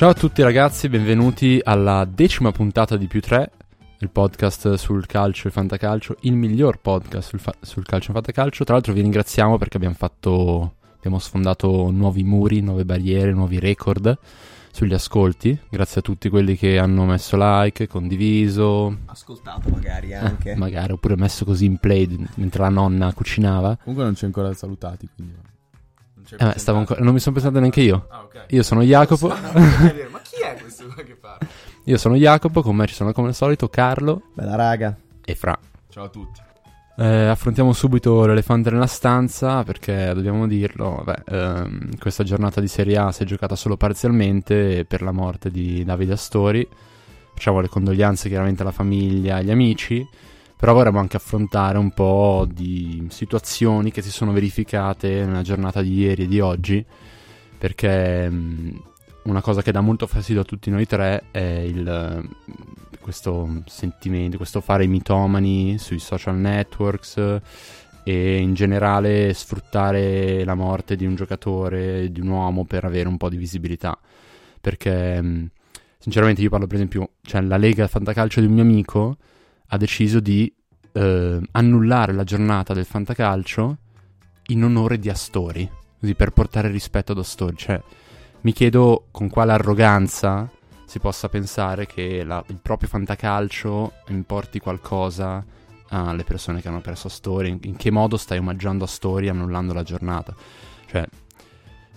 Ciao a tutti ragazzi, benvenuti alla decima puntata di Più 3, il podcast sul calcio e fantacalcio, il miglior podcast sul, fa- sul calcio e fantacalcio. Tra l'altro vi ringraziamo perché abbiamo fatto, abbiamo sfondato nuovi muri, nuove barriere, nuovi record sugli ascolti. Grazie a tutti quelli che hanno messo like, condiviso. Ascoltato magari anche. Eh, magari, oppure messo così in play mentre la nonna cucinava. Comunque non ci hai ancora salutati, quindi... Eh, stavo ancora, non mi sono pensato neanche io. Ah, ok. Io sono Jacopo. Ma chi è questo qua che parla? io sono Jacopo, con me ci sono come al solito Carlo Bella raga. e Fra. Ciao a tutti. Eh, affrontiamo subito l'elefante nella stanza perché dobbiamo dirlo, vabbè, ehm, questa giornata di Serie A si è giocata solo parzialmente per la morte di Davide Astori. Facciamo le condoglianze chiaramente alla famiglia, agli amici, però vorremmo anche affrontare un po' di situazioni che si sono verificate nella giornata di ieri e di oggi, perché mh, una cosa che dà molto fastidio a tutti noi tre è il, questo sentimento, questo fare mitomani sui social networks e in generale sfruttare la morte di un giocatore, di un uomo per avere un po' di visibilità. Perché mh, sinceramente io parlo per esempio, cioè la Lega Fantacalcio di un mio amico ha deciso di eh, annullare la giornata del fantacalcio in onore di Astori, così per portare rispetto ad Astori. Cioè, mi chiedo con quale arroganza si possa pensare che la- il proprio fantacalcio importi qualcosa alle persone che hanno perso Astori, in, in che modo stai omaggiando Astori annullando la giornata. Cioè,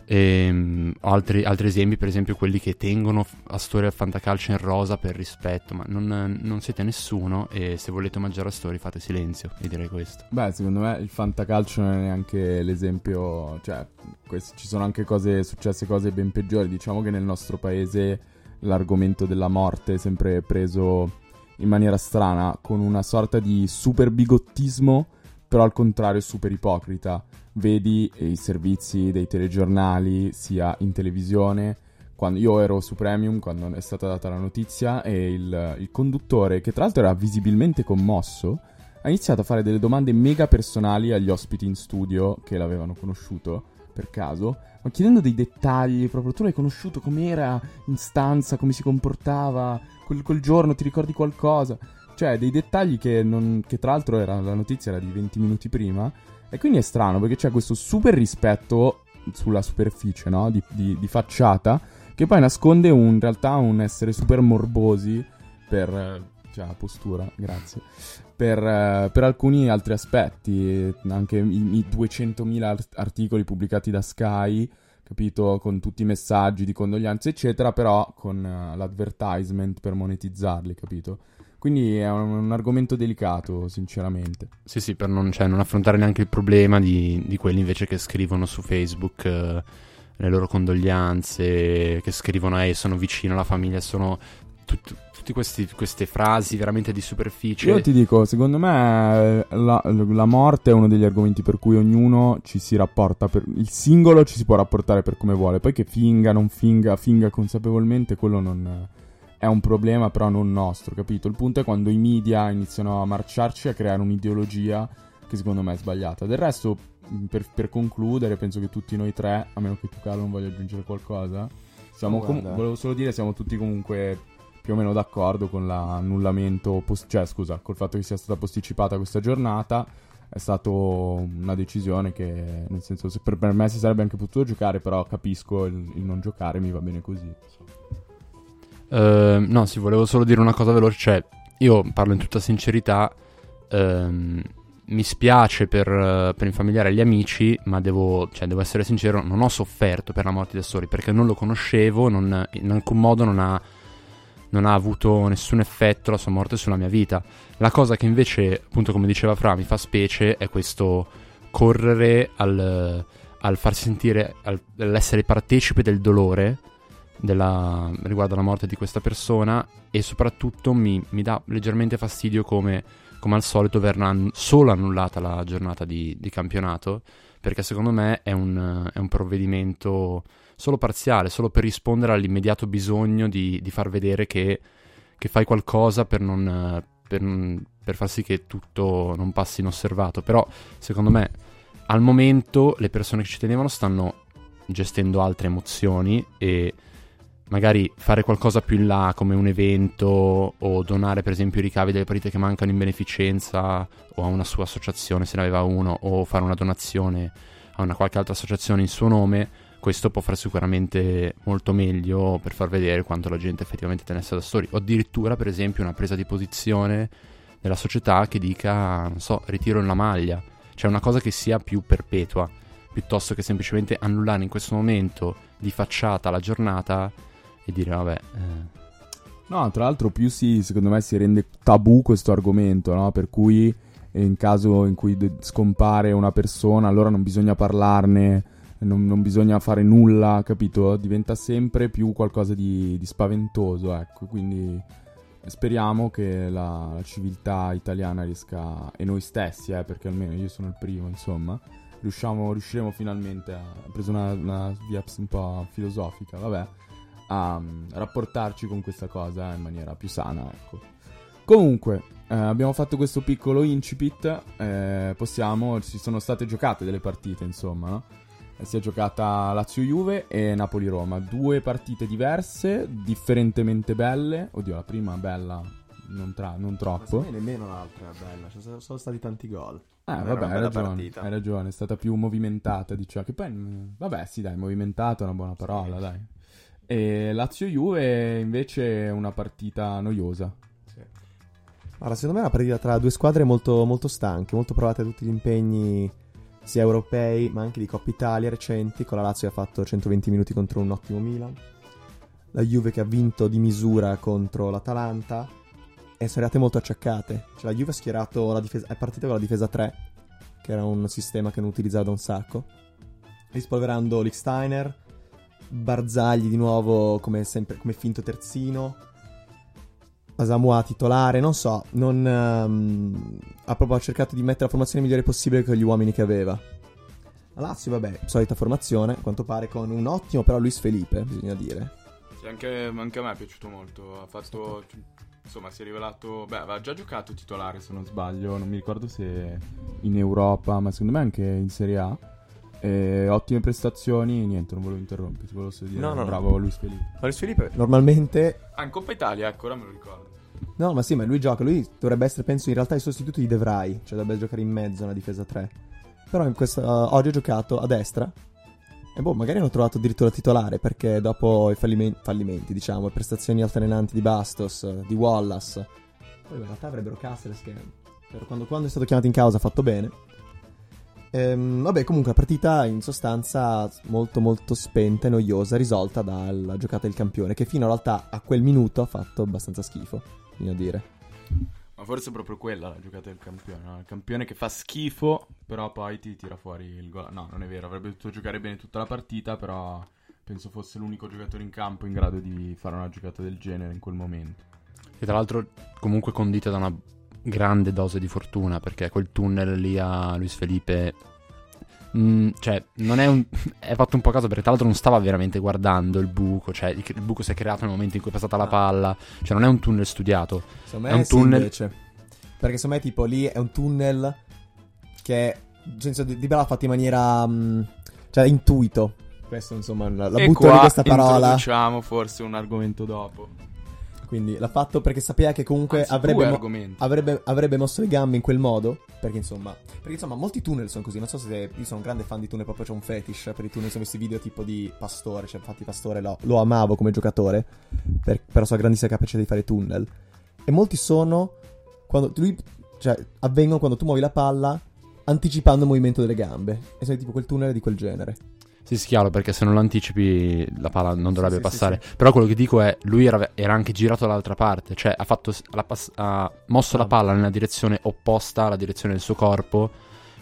ehm, ho altri, altri esempi, per esempio quelli che tengono Astori al fantacalcio in rosa per rispetto, ma non, non siete nessuno e se volete omaggiare Astori fate silenzio, io direi questo. Beh, secondo me il fantacalcio non è neanche l'esempio, cioè, questi- ci sono anche cose, successe cose ben peggiori. Diciamo che nel nostro paese l'argomento della morte è sempre preso in maniera strana, con una sorta di super bigottismo, però al contrario super ipocrita. Vedi i servizi dei telegiornali, sia in televisione, quando io ero su Premium quando è stata data la notizia e il, il conduttore, che tra l'altro era visibilmente commosso, ha iniziato a fare delle domande mega personali agli ospiti in studio che l'avevano conosciuto per caso, ma chiedendo dei dettagli, proprio tu l'hai conosciuto, com'era? In stanza, come si comportava, quel, quel giorno ti ricordi qualcosa? Cioè, dei dettagli che, non- che tra l'altro era, la notizia era di 20 minuti prima, e quindi è strano perché c'è questo super rispetto sulla superficie, no? Di, di- di facciata, che poi nasconde un- in realtà un essere super morbosi per... eh, Cioè, postura, grazie per, eh, per alcuni altri aspetti, anche i, i 200.000 art- articoli pubblicati da Sky, capito, con tutti i messaggi di condoglianze, eccetera, però con eh, l'advertisement per monetizzarli, capito? Quindi è un, un argomento delicato, sinceramente. Sì, sì, per non, cioè, non affrontare neanche il problema di, di quelli invece che scrivono su Facebook eh, le loro condoglianze, che scrivono, eh, sono vicino alla famiglia, sono tut- tutte queste frasi veramente di superficie. Io ti dico, secondo me eh, la, la morte è uno degli argomenti per cui ognuno ci si rapporta, per, il singolo ci si può rapportare per come vuole, poi che finga, non finga, finga consapevolmente, quello non è un problema però non nostro, capito? Il punto è quando i media iniziano a marciarci a creare un'ideologia che secondo me è sbagliata. Del resto, per, per concludere, penso che tutti noi tre, a meno che tu Carlo non voglia aggiungere qualcosa, siamo com- volevo solo dire, siamo tutti comunque più o meno d'accordo con l'annullamento, pos- cioè scusa, col fatto che sia stata posticipata questa giornata. È stata una decisione che, nel senso, se per, per me si sarebbe anche potuto giocare, però capisco il, il non giocare, mi va bene così. Eh, no, sì, volevo solo dire una cosa veloce. Cioè, io parlo in tutta sincerità. ehm, mi spiace per, eh, per i familiari e gli amici, ma devo, cioè, devo essere sincero: non ho sofferto per la morte di Astori perché non lo conoscevo. non- in alcun modo non ha, non ha avuto nessun effetto la sua morte sulla mia vita. La cosa che invece, appunto, come diceva Fra, mi fa specie è questo correre al, al farsi sentire, al- all'essere partecipe del dolore della- riguardo alla morte di questa persona e soprattutto mi, mi dà leggermente fastidio come, come al solito verrà solo annullata la giornata di, di campionato perché secondo me è un, è un provvedimento solo parziale, solo per rispondere all'immediato bisogno di, di far vedere che, che fai qualcosa per, non, per, per far sì che tutto non passi inosservato. Però, secondo me, al momento le persone che ci tenevano stanno gestendo altre emozioni e magari fare qualcosa più in là come un evento o donare per esempio i ricavi delle partite che mancano in beneficenza o a una sua associazione se ne aveva uno o fare una donazione a una qualche altra associazione in suo nome, questo può fare sicuramente molto meglio per far vedere quanto la gente effettivamente tenesse da story o addirittura per esempio una presa di posizione della società che dica, non so, ritiro la maglia, cioè una cosa che sia più perpetua piuttosto che semplicemente annullare in questo momento di facciata la giornata e dire vabbè... Eh. No, tra l'altro più si, secondo me, si rende tabù questo argomento, no? Per cui in caso in cui de- scompare una persona, allora non bisogna parlarne, non, non, bisogna fare nulla, capito? Diventa sempre più qualcosa di, di spaventoso, ecco, quindi speriamo che la, la, civiltà italiana riesca, e noi stessi, eh, perché almeno io sono il primo, insomma, riusciamo, riusciremo finalmente a... Ho preso una, una via un po' filosofica, vabbè a um, rapportarci con questa cosa in maniera più sana, ecco. Comunque, eh, abbiamo fatto questo piccolo incipit, eh, possiamo, ci sono state giocate delle partite, insomma, no? Eh, si è giocata Lazio-Juve e Napoli-Roma, due partite diverse, differentemente belle, oddio la prima bella, non, tra- non troppo. Ma nemmeno l'altra è bella, ci sono, stati tanti gol. Eh, vabbè, hai ragione, hai ragione, è stata più movimentata, diciamo, che poi, mm, vabbè, sì, dai, movimentata è una buona parola, sì. dai. E Lazio-Juve invece è una partita noiosa. Sì. Allora, secondo me è una partita tra due squadre molto, molto stanche, molto provate a tutti gli impegni sia europei ma anche di Coppa Italia recenti, con la Lazio che ha fatto 120 minuti contro un ottimo Milan, la Juve che ha vinto di misura contro l'Atalanta e sono arrivate molto acciaccate. Cioè la Juve ha schierato la difesa, è partita con la difesa 3, che era un sistema che non utilizzava da un sacco, rispolverando Licksteiner, Barzagli di nuovo come, sempre, come finto terzino. Asamoah titolare, non so, non, um, ha proprio cercato di mettere la formazione migliore possibile con gli uomini che aveva. La Lazio, vabbè, solita formazione, a quanto pare con un ottimo però Luis Felipe, bisogna dire. Sì, anche, anche a me è piaciuto molto, ha fatto... Insomma, si è rivelato. Beh, aveva già giocato titolare se non sbaglio. Non mi ricordo se in Europa, ma secondo me anche in Serie A. Eh, ottime prestazioni, niente, non volevo interromperti, volevo solo dire no, no, bravo no. Luis Felipe. Ma Luis Felipe normalmente... Ah, in Coppa Italia, ecco, ora me lo ricordo. No, ma sì, ma lui gioca, lui dovrebbe essere, penso, in realtà il sostituto di De Vrij, cioè dovrebbe giocare in mezzo una difesa 3. Però in questa, uh, oggi ha giocato a destra e boh, magari hanno trovato addirittura titolare perché dopo i fallimenti, fallimenti diciamo, le prestazioni altalenanti di Bastos, di Wallace, poi in realtà avrebbero Caceres che quando, quando è stato chiamato in causa ha fatto bene. Ehm, vabbè, comunque la partita in sostanza molto molto spenta e noiosa, risolta dalla giocata del campione, che fino in realtà a quel minuto ha fatto abbastanza schifo, bisogna dire. Ma forse è proprio quella la giocata del campione, no? Il campione che fa schifo, però poi ti tira fuori il gol. No, non è vero, avrebbe dovuto giocare bene tutta la partita, però penso fosse l'unico giocatore in campo in grado di fare una giocata del genere in quel momento. E tra l'altro comunque condita da una grande dose di fortuna perché quel tunnel lì a Luis Felipe Mm, cioè, non è un. È fatto un po' caso perché, tra l'altro, non stava veramente guardando il buco. Cioè, il, il buco si è creato nel momento in cui è passata la ah. palla. Cioè, non è un tunnel studiato. Secondo me è un tunnel. Invece. Perché, secondo me, tipo, lì è un tunnel che. Nel senso, di, di l'ha fatto in maniera. Um, cioè, intuito. Questo, insomma, la, la butto di questa parola. Introduciamo forse un argomento dopo. Quindi l'ha fatto perché sapeva che comunque Anzi, avrebbe, mo- avrebbe, avrebbe, mosso le gambe in quel modo. Perché insomma, perché insomma, molti tunnel sono così. Non so se io sono un grande fan di tunnel, proprio c'è un fetish per i tunnel. Sono questi video tipo di Pastore. Cioè, infatti, Pastore lo, lo amavo come giocatore. Per, per la sua grandissima capacità di fare tunnel. E molti sono. Quando lui. Cioè, avvengono quando tu muovi la palla anticipando il movimento delle gambe. E sei tipo quel tunnel di quel genere. Sì, sì, chiaro, perché se non lo anticipi la palla non dovrebbe sì, passare. Sì, sì, Però quello che dico è, lui era, era, anche girato dall'altra parte, cioè ha, fatto, pass- ha mosso ah. la palla nella direzione opposta alla direzione del suo corpo,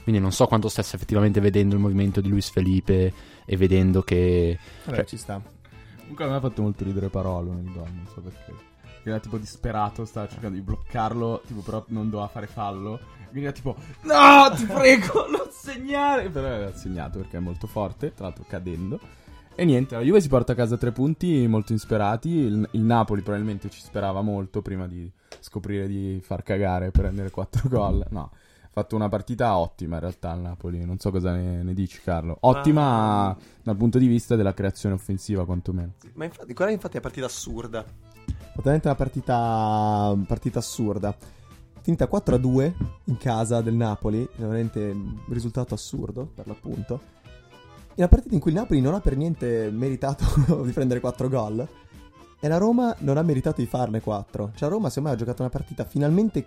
quindi non so quanto stesse effettivamente vedendo il movimento di Luis Felipe e vedendo che... Vabbè, cioè... ci sta. Comunque a me ha fatto molto ridere Parolo nel gol, non so perché. Era tipo disperato, stava cercando di bloccarlo, tipo però non doveva fare fallo quindi era tipo, no, ti prego, non segnare. Però aveva segnato perché è molto forte, tra l'altro cadendo. E niente, la Juve si porta a casa tre punti molto insperati. Il, il, Napoli probabilmente ci sperava molto prima di scoprire di far cagare per prendere quattro gol. No, fatto una partita ottima in realtà il Napoli. Non so cosa ne, ne dici, Carlo. Ottima dal punto di vista della creazione offensiva, quantomeno. Ma infatti, quella infatti è una partita assurda. Veramente una partita, partita assurda. Finita 4-2 in casa del Napoli, veramente un risultato assurdo per l'appunto. In una partita in cui il Napoli non ha per niente meritato di prendere 4 gol e la Roma non ha meritato di farne 4. Cioè la Roma secondo me ha giocato una partita finalmente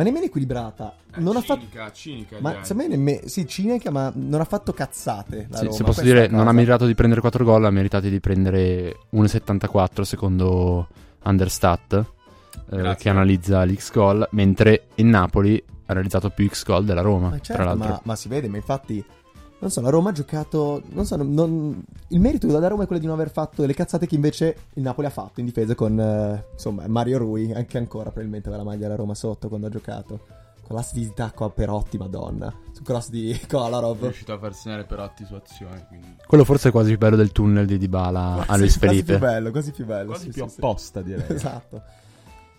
ma nemmeno equilibrata. non ha fatto cinica, cinica, ma secondo me nemmeno sì, cinica, ma non ha fatto cazzate la Sì, Roma. se posso dire, non ha meritato di prendere 4 gol, ha meritato di prendere 1,74 secondo Understat, eh, che analizza l'X goal, mentre il Napoli ha realizzato più X goal della Roma, Ma tra certo, l'altro. ma, ma si vede, ma infatti, non so, la Roma ha giocato. Non so, non- non- il merito della Roma è quello di non aver fatto le cazzate che invece il Napoli ha fatto in difesa con, eh, insomma, Mario Rui, anche ancora probabilmente aveva la maglia della Roma sotto quando ha giocato. Con l'ass di tacco a Perotti, madonna. Su cross di È Kolarov. riuscito a far segnare Perotti su azione, quindi... Quello forse è quasi più bello del tunnel di Dybala a Quasi- Luis Quasi più Felipe. bello, quasi più bello. Quasi sì, più sì, sì. apposta, direi. Esatto.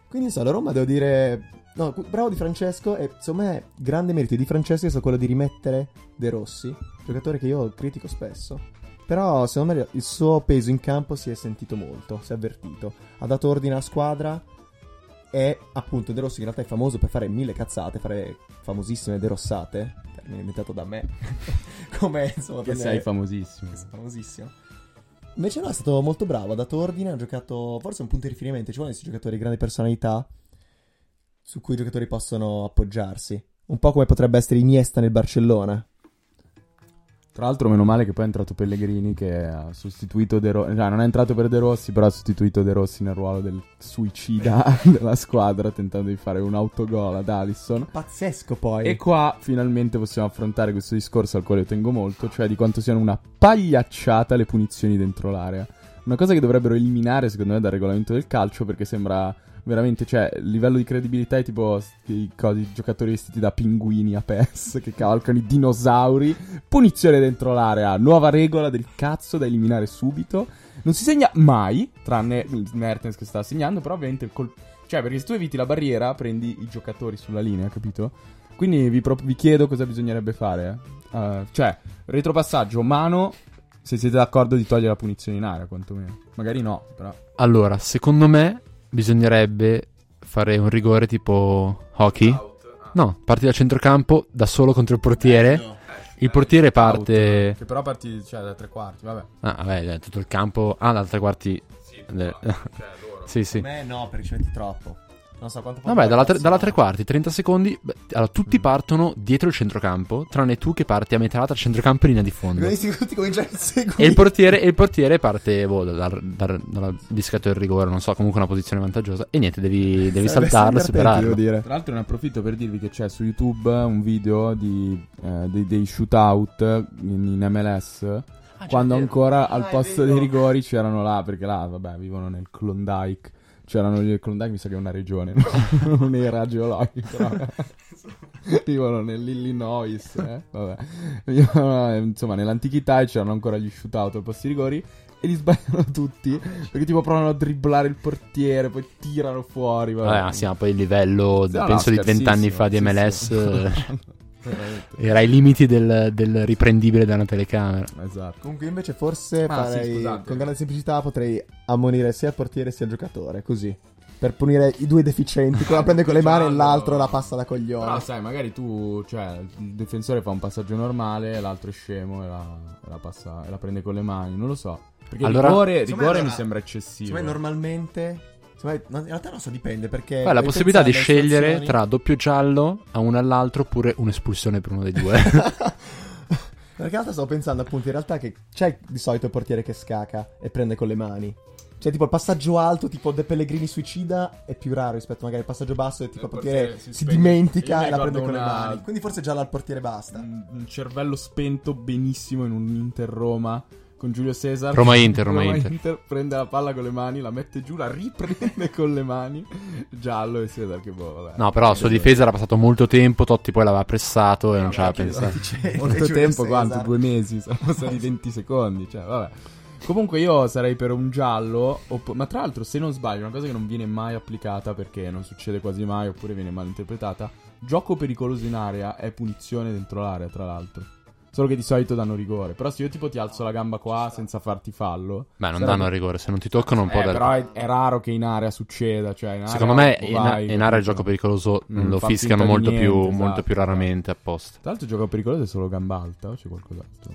Quindi insomma, la Roma devo dire. No, bravo di Francesco. E secondo me, grande merito di Francesco è stato quello di rimettere De Rossi, giocatore che io critico spesso. Però, secondo me, il suo peso in campo si è sentito molto, si è avvertito. Ha dato ordine alla squadra. E appunto, De Rossi, in realtà è famoso per fare mille cazzate, fare famosissime derossate. Termine inventato da me. Come insomma, Che sei famosissimo. famosissimo. Invece no, è stato molto bravo, ha dato ordine, ha giocato forse un punto di riferimento, ci vogliono questi giocatori di grande personalità su cui i giocatori possono appoggiarsi. Un po' come potrebbe essere Iniesta nel Barcellona. Tra l'altro, meno male che poi è entrato Pellegrini che ha sostituito De Rossi. Cioè, non è entrato per De Rossi, però ha sostituito De Rossi nel ruolo del suicida della squadra, tentando di fare un autogol ad Alisson. Pazzesco poi. E qua finalmente possiamo affrontare questo discorso al quale io tengo molto, cioè di quanto siano una pagliacciata le punizioni dentro l'area. Una cosa che dovrebbero eliminare, secondo me, dal regolamento del calcio, perché sembra veramente, cioè, il livello di credibilità è tipo i cosi, giocatori vestiti da pinguini a PES che cavalcano i dinosauri. Punizione dentro l'area, nuova regola del cazzo da eliminare subito. Non si segna mai, tranne Mertens che sta segnando, però ovviamente il colpo... Cioè, perché se tu eviti la barriera, prendi i giocatori sulla linea, capito? Quindi vi, pro- vi chiedo cosa bisognerebbe fare. Uh, cioè, retropassaggio, mano, se siete d'accordo di togliere la punizione in area, quantomeno. Magari no, però. Allora, secondo me bisognerebbe fare un rigore tipo hockey. No, parti dal centrocampo da solo contro il portiere. Il portiere parte. Out, che però parti, cioè, da tre quarti, vabbè. Ah, vabbè, tutto il campo. Ah, da tre quarti. De- Sì, sì. me no, perché ci metti troppo. Non so quanto Vabbè, dalla, tre- dalla tre quarti, 30 secondi. beh, allora, tutti Mm. partono dietro il centrocampo, tranne tu che parti a metà tra centrocampo e linea di fondo. Quindi tutti cominciano a seguire. E il portiere, e il portiere parte boh, dal, dal, dalla discreto del rigore, non so, comunque una posizione vantaggiosa. E niente, devi, devi saltarlo e superarlo. dire. Tra l'altro ne approfitto per dirvi che c'è su YouTube un video di, eh, dei, dei shootout in, in MLS. quando ancora al Ah, è posto dei rigori c'erano là, perché là, vabbè, vivono nel Klondike. C'erano il Klondike, mi sa che è una regione, no? non era geologico, però. vivono nell'Illinois, eh? Vabbè. Vivono, eh, insomma, nell'antichità c'erano ancora gli shootout al posto dei rigori. E li sbagliano tutti perché tipo provano a dribblare il portiere, poi tirano fuori. Vabbè, Vabbè, ma sì, ma poi il livello, No, no, penso di 20 anni fa di sì, MLS, sì. eh, Veramente. era ai limiti del, del riprendibile da una telecamera. Esatto. Comunque invece forse Ah, sì, farei, scusate. con grande semplicità potrei ammonire sia il portiere sia il giocatore, così. Per punire i due deficienti, quello la prende con le mani e l'altro la passa da coglione. Però sai, magari tu, cioè, il difensore fa un passaggio normale, l'altro è scemo e la, e la passa, e la prende con le mani, non lo so. Perché Allora- rigore, rigore mi sembra eccessivo. Secondo me normalmente... in realtà non so, dipende perché... Poi la possibilità di scegliere situazioni- tra doppio giallo a uno all'altro oppure un'espulsione per uno dei due. Perché in realtà stavo pensando appunto in realtà che c'è di solito il portiere che scaca e prende con le mani. Cioè tipo il passaggio alto tipo De Pellegrini suicida è più raro rispetto magari al passaggio basso e tipo il Il portiere, portiere si si, dimentica e la prende con le una- mani. Quindi forse già al portiere basta. un, un cervello spento benissimo in un Inter-Roma con Giulio Cesar. Roma-Inter, Roma-Inter. prende la palla con le mani, la mette giù, la riprende con le mani. Giallo e Cesar che boh, vabbè. No, però a sua difesa era passato molto tempo, Totti poi l'aveva pressato e non ci aveva Che pensato. Molto Giulio tempo, Cesar. quanto? Due mesi, sono passati 20 secondi, cioè vabbè. Comunque io sarei per un giallo, oppo- ma tra l'altro se non sbaglio, una cosa che non viene mai applicata perché non succede quasi mai oppure viene mal interpretata, gioco pericoloso in area è punizione dentro l'area, tra l'altro. Solo che di solito danno rigore. Però se io tipo ti alzo la gamba qua senza farti fallo... Beh, non danno rigore, se non ti toccano non può Eh, dare. però è, è raro che in area succeda, cioè in area Secondo me tu in, vai, in area il gioco pericoloso Non lo fischiano molto, più, niente, molto esatto, più raramente apposta. Tra l'altro il gioco pericoloso è solo gamba alta o c'è qualcos'altro?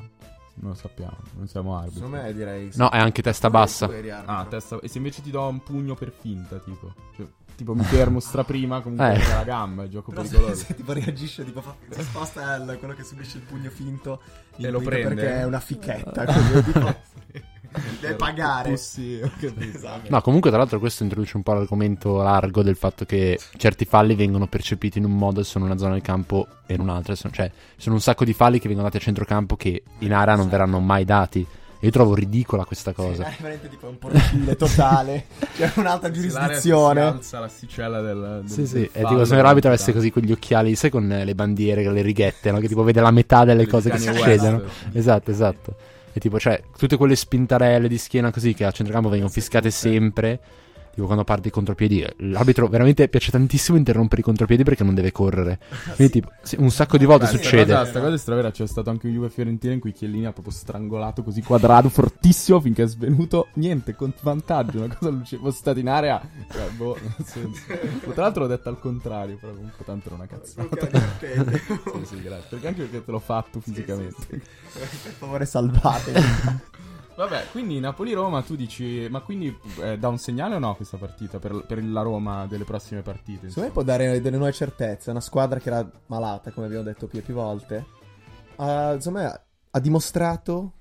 Non lo sappiamo, non siamo arbitri. Secondo me direi... No, è anche testa bassa. Ah, testa... E se invece ti do un pugno per finta, tipo... Cioè, tipo mi fermo straprima, comunque Eh. la gamba, il gioco Però se, pericoloso. se tipo reagisce, tipo fa, si sposta il- quello che subisce il pugno finto E lo prende. perché è una fichetta. quindi tipo, deve pagare. Ho capito. Esatto. No, comunque tra l'altro questo introduce un po' l'argomento largo del fatto che certi falli vengono percepiti in un modo e sono in una zona del campo e in un'altra. Sono- cioè, ci sono un sacco di falli che vengono dati a centrocampo che in area non verranno mai dati. Io trovo ridicola questa cosa. È veramente tipo un porcile totale. C'è un'altra giurisdizione. Si alza l'asticella del, del Sì, sì, del è tipo se l'arbitro avesse dai. così quegli occhiali, sai, con eh, le bandiere, con le righette, no? Che tipo vede la metà delle Degli cose che succedono. Esatto, esatto. E tipo, cioè, tutte quelle spintarelle di schiena così che a centrocampo vengono fiscate sempre. Tipo quando parti i contropiedi, l'arbitro veramente piace tantissimo interrompere i contropiedi perché non deve correre. Quindi, tipo, sì, un sacco di volte Beh, succede. cosa- Sta cosa è stravera. C'è stato anche un Juve Fiorentina in cui Chiellini ha proprio strangolato così quadrato, fortissimo, finché è svenuto. Niente, con vantaggio. Una cosa luce. Fosse stato in area. Cioè, boh, nel senso. Tra l'altro l'ho detto al contrario, però comunque tanto era una cazzata. sì, sì, grazie. Perché anche perché te l'ho fatto fisicamente. Per favore, salvatemi. Vabbè, quindi Napoli-Roma tu dici, ma quindi eh, dà un segnale o no questa partita per, per la Roma delle prossime partite? Secondo me può dare delle nuove certezze. Una squadra che era malata, come abbiamo detto più e più volte. Ha, insomma, ha- dimostrato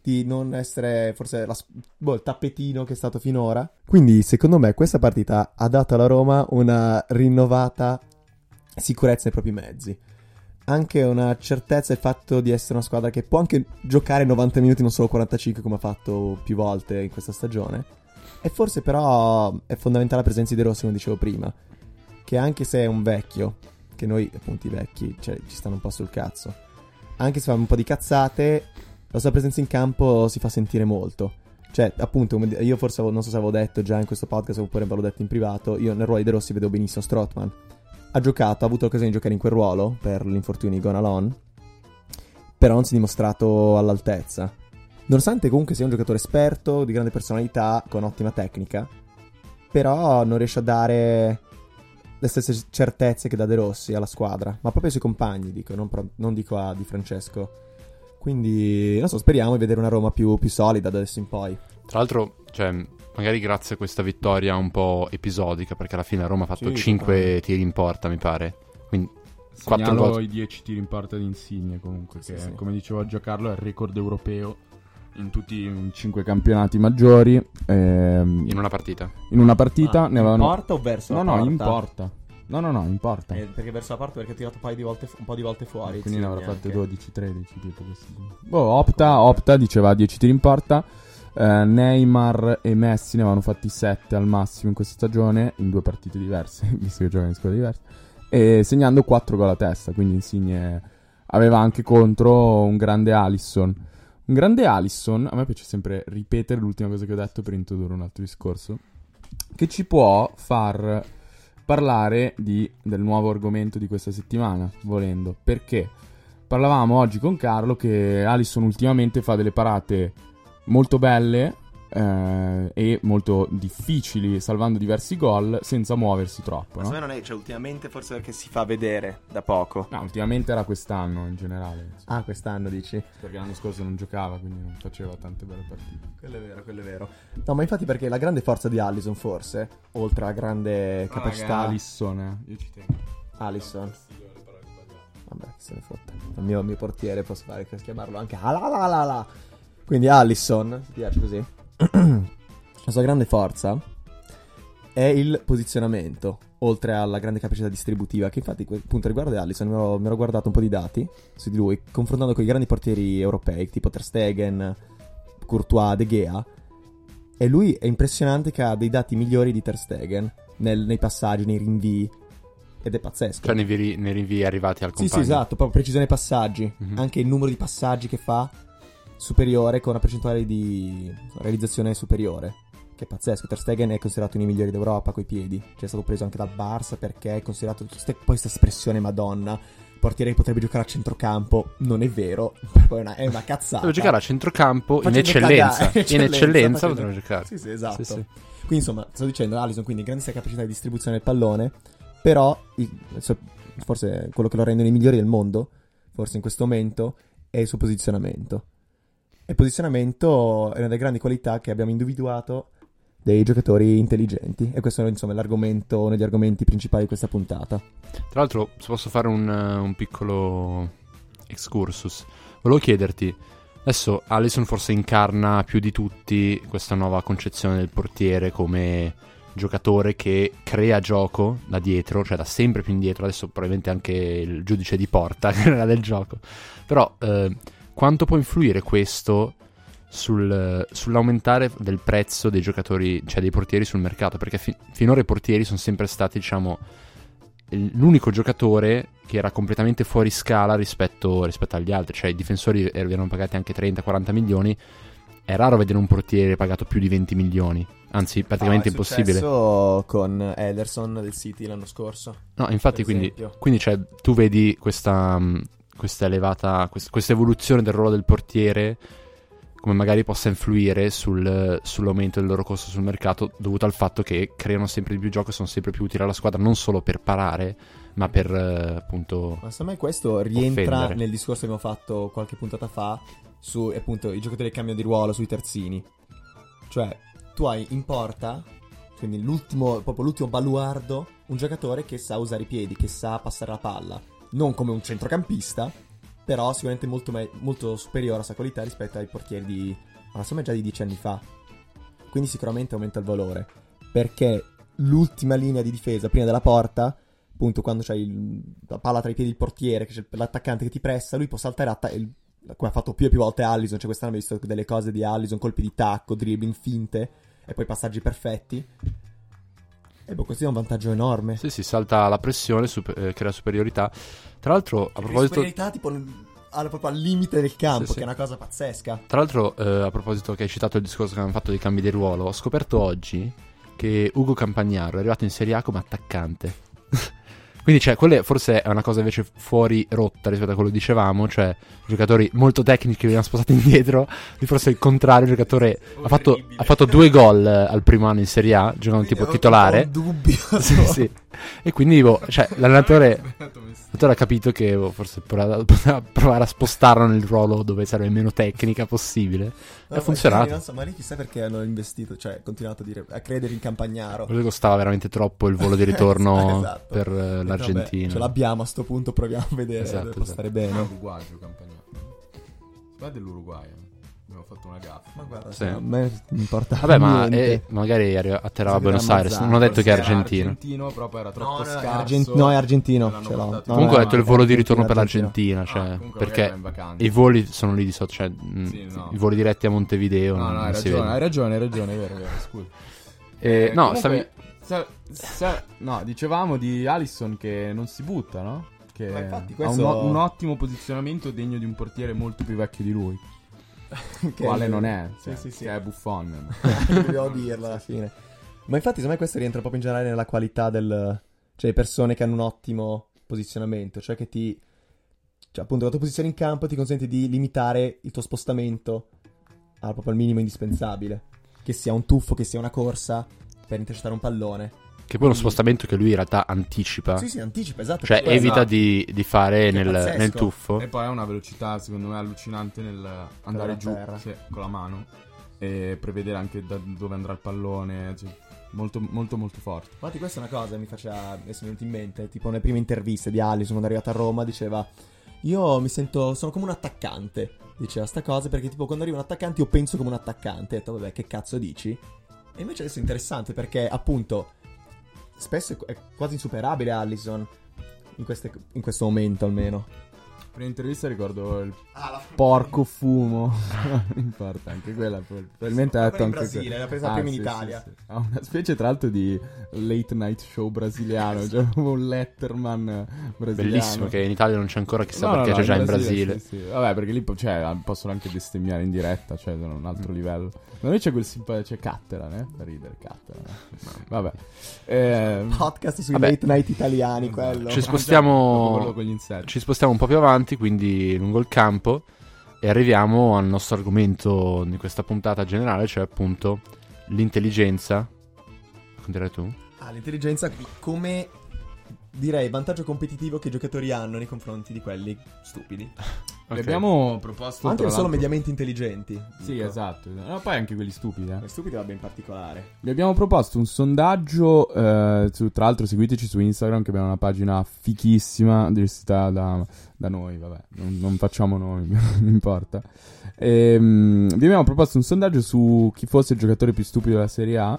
di non essere forse la boh, il tappetino che è stato finora. Quindi, secondo me, questa partita ha dato alla Roma una rinnovata sicurezza nei propri mezzi. Anche una certezza il fatto di essere una squadra che può anche giocare 90 minuti, non solo 45 come ha fatto più volte in questa stagione. E forse però è fondamentale la presenza di De Rossi, come dicevo prima. Che anche se è un vecchio, che noi appunto i vecchi cioè, ci stanno un po' sul cazzo, anche se fa un po' di cazzate, la sua presenza in campo si fa sentire molto. Cioè, appunto, io forse non so se avevo detto già in questo podcast oppure l'ho detto in privato, io nel ruolo di De Rossi vedo benissimo Strottman. Ha giocato, ha avuto l'occasione di giocare in quel ruolo per l'infortunio di Gonalon, però non si è dimostrato all'altezza. Nonostante comunque sia un giocatore esperto, di grande personalità, con ottima tecnica, però non riesce a dare le stesse certezze che dà De Rossi alla squadra, ma proprio ai suoi compagni, dico, non, pro- non dico a Di Francesco. Quindi, non so, speriamo di vedere una Roma più, più solida da adesso in poi. Tra l'altro, cioè, magari grazie a questa vittoria un po' episodica, perché alla fine Roma ha fatto Sì, 5 totalmente. tiri in porta, mi pare. Quindi, Segnalo gol. i 10 tiri in porta di Insigne comunque, Sì, che sì. come dicevo a Giancarlo è il record europeo in tutti i 5 campionati maggiori. ehm, in una partita. in una partita ne in avevano... porta o verso No, la no, in porta? porta. No, no, no, in porta. Eh, perché verso la porta perché ha tirato un, paio di volte, un po' di volte fuori. Quindi ne avrà fatte neanche. 12-13 tipo questi. Boh, Opta, Opta diceva 10 tiri in porta. Eh, Neymar e Messi ne avevano fatti 7 al massimo in questa stagione, in due partite diverse, visto che giocano in squadre diverse. E segnando 4 gol a testa, quindi Insigne aveva anche contro un grande Alisson. Un grande Alisson, a me piace sempre ripetere l'ultima cosa che ho detto per introdurre un altro discorso, che ci può far parlare di- del nuovo argomento di questa settimana, volendo. Perché parlavamo oggi con Carlo che Alisson ultimamente fa delle parate molto belle eh, e molto difficili, salvando diversi gol senza muoversi troppo. Ma No? secondo me non è, cioè, ultimamente forse perché si fa vedere da poco. No, ultimamente era quest'anno in generale, Ah, quest'anno dici? perché l'anno scorso non giocava, quindi non faceva tante belle partite. Quello è vero, quello è vero. No, ma infatti perché la grande forza di Allison, forse, oltre alla grande capacità... Alisson, eh. io ci tengo. Allison. Vabbè, se ne fotte. Il mio, mio portiere posso fare chiamarlo anche Alalalala. Quindi Allison, ti piace così? La sua grande forza è il posizionamento, oltre alla grande capacità distributiva, che infatti, appunto, riguardo Allison, mi ero, mi ero guardato un po' di dati su di lui, confrontando con i grandi portieri europei, tipo Ter Stegen, Courtois, De Gea, e lui è impressionante che ha dei dati migliori di Ter Stegen nel- nei passaggi, nei rinvii, ed è pazzesco. Cioè, nei, nei rinvii arrivati al Sì, compagno. sì, esatto, proprio precisione ai passaggi. Mhm. Anche il numero di passaggi che fa superiore con una percentuale di realizzazione superiore. Che è pazzesco. Ter Stegen è considerato uno dei migliori d'Europa coi piedi. Cioè è stato preso anche dal Barça perché è considerato. Poi questa espressione, madonna. Portiere potrebbe giocare a centrocampo. Non è vero. È una, è una cazzata. Deve giocare a centrocampo in Facendo eccellenza. cagare, In eccellenza facendo- potrebbe giocare. Sì, sì, esatto. Sì, sì. Quindi insomma, sto dicendo, Alison quindi grandissima capacità di distribuzione del pallone, però forse quello che lo rende uno dei migliori del mondo, forse in questo momento, è il suo posizionamento. Il posizionamento è una delle grandi qualità che abbiamo individuato dei giocatori intelligenti. E questo è insomma l'argomento, uno degli argomenti principali di questa puntata. Tra l'altro, se posso fare un, eh, un piccolo excursus, volevo chiederti. Adesso Allison forse incarna più di tutti questa nuova concezione del portiere come giocatore che crea gioco da dietro, cioè da sempre più indietro, adesso probabilmente anche il giudice di porta creerà del gioco. Però eh, quanto può influire questo sul- sull'aumentare del prezzo dei giocatori, cioè dei portieri sul mercato? Perché fi- finora i portieri sono sempre stati, diciamo, l'unico giocatore che era completamente fuori scala rispetto, rispetto agli altri, cioè i difensori er- erano pagati anche 30-40 milioni. È raro vedere un portiere pagato più di 20 milioni, anzi, praticamente Ah, è impossibile. successo con Ederson del City l'anno scorso. No, infatti, quindi, quindi cioè, tu vedi questa, questa elevata, quest- questa evoluzione del ruolo del portiere, come magari possa influire sul- sull'aumento del loro costo sul mercato, dovuto al fatto che creano sempre di più gioco e sono sempre più utili alla squadra, non solo per parare, ma per eh, appunto. Ma secondo me questo rientra Offendere. nel discorso che abbiamo fatto qualche puntata fa su appunto i giocatori che cambiano di ruolo sui terzini. Cioè, tu hai in porta, quindi l'ultimo, proprio l'ultimo baluardo, un giocatore che sa usare i piedi, che sa passare la palla. Non come un centrocampista, però sicuramente molto, me- molto superiore a sua qualità rispetto ai portieri di, ma insomma già di dieci anni fa. Quindi sicuramente aumenta il valore. Perché l'ultima linea di difesa prima della porta appunto quando il- la palla tra i piedi del portiere, che c'è l'attaccante che ti pressa, lui può saltare atta- il- come ha fatto più e più volte Allison, cioè quest'anno abbiamo visto delle cose di Allison, colpi di tacco, dribbling, finte e poi passaggi perfetti. E boh, questo è un vantaggio enorme. Sì, sì, salta la pressione, super- eh, crea superiorità. Tra l'altro, a proposito. superiorità tipo alla- proprio al limite del campo, Sì, sì. che è una cosa pazzesca. Tra l'altro, eh, a proposito che hai citato il discorso che abbiamo fatto dei cambi di ruolo, ho scoperto oggi che Ugo Campagnaro è arrivato in Serie A come attaccante. Quindi, cioè, quella forse è una cosa invece fuori rotta rispetto a quello che dicevamo, cioè giocatori molto tecnici che venivano spostati indietro, di forse il contrario, il giocatore ha fatto, ha fatto due gol eh, al primo anno in Serie A, giocando tipo titolare. Dubbio. sì, sì. E quindi, boh, cioè, l'allenatore, l'allenatore ha capito che boh, forse poteva provare a spostarlo nel ruolo dove sarebbe meno tecnica possibile. No, ha ma funzionato. so, ma lì chissà perché hanno investito, cioè continuato a dire, a credere in Campagnaro. Quello che costava veramente troppo il volo di ritorno Esatto. per eh, l'Argentina. vabbè, ce l'abbiamo a sto punto, proviamo a vedere, Esatto, può esatto. stare bene. Uruguayo Campagnaro. Ma è dell'Uruguay. eh. Abbiamo fatto una gaffa. Ma guarda, Sì. a me importa Vabbè, ma eh, magari atterrava a Buenos Aires. Non ho detto Forse che è argentino. argentino, però poi era troppo No, no, è scarso. argent- no, è argentino, ce l'ho. No, Comunque ho no, detto il volo di argentino, ritorno per argentino. l'Argentina. Cioè, Ah, comunque magari perché i voli sono lì di sotto. Cioè, mh, Sì, no. i voli diretti a Montevideo. No, no, hai ragione, hai ragione, hai ragione, è vero, è vero, scusa. Eh, no, comunque, stavi. Sa- sa- no, dicevamo di Allison che non si butta, no? Che Ma infatti ha questo- un, o- un ottimo posizionamento degno di un portiere molto più vecchio di lui. Che- Quale non è? Sì, Cioè, sì, sì. Che è Buffon. Dobbiamo dirlo alla fine. Ma infatti, secondo me questo rientra proprio in generale nella qualità del... Cioè, persone che hanno un ottimo posizionamento. Cioè, che ti... Cioè, appunto, la tua posizione in campo ti consente di limitare il tuo spostamento al proprio al minimo indispensabile. Che sia un tuffo, che sia una corsa per intercettare un pallone. Che poi è uno spostamento che lui in realtà anticipa. Sì, sì, anticipa, esatto. Cioè, quello. evita di, di fare nel, nel tuffo. e poi ha una velocità, secondo me, allucinante nel andare giù sì, con la mano e prevedere anche da dove andrà il pallone. cioè, molto, molto, molto forte. Infatti questa è una cosa che mi faceva, mi è venuta in mente, tipo nelle prime interviste di Allison quando è arrivata a Roma diceva io mi sento, sono come un attaccante, diceva sta cosa perché tipo quando arriva un attaccante io penso come un attaccante, ho detto vabbè che cazzo dici? E invece adesso è interessante perché appunto spesso è, quasi insuperabile Allison in, queste- in questo momento almeno. Per l'intervista ricordo il porco fumo. non importa, anche quella. Probabilmente ha detto in anche Brasile, l'ha presa Ah, prima in sì, Italia. sì, sì. Ha una specie tra l'altro di late night show brasiliano, cioè un Letterman brasiliano. Bellissimo che in Italia non c'è ancora, chissà No, no, perché no, c'è già in Brasile. sì, sì. Vabbè, perché lì cioè, possono anche bestemmiare in diretta, cioè sono un altro livello. Da noi c'è quel simpatico, c'è Catteran, eh? Da ridere, Catteran. eh. Vabbè. Eh, Podcast sui Vabbè. late night italiani, quello. Ci spostiamo- quello con gli insetti. Ci spostiamo un po' più avanti, quindi lungo il campo, e arriviamo al nostro argomento di questa puntata generale, cioè appunto l'intelligenza. Racconterai tu? Ah, l'intelligenza come direi vantaggio competitivo che i giocatori hanno nei confronti di quelli stupidi. Vi Ok. abbiamo proposto. Anche solo mediamente intelligenti. Sì, dico. esatto. No, poi anche quelli stupidi, eh. Gli stupidi va ben particolare. Vi abbiamo proposto un sondaggio, eh, su- tra l'altro seguiteci su Instagram che abbiamo una pagina fichissima, gestita da, da noi, vabbè, non, non facciamo noi, non importa. Ehm, vi abbiamo proposto un sondaggio su chi fosse il giocatore più stupido della Serie A.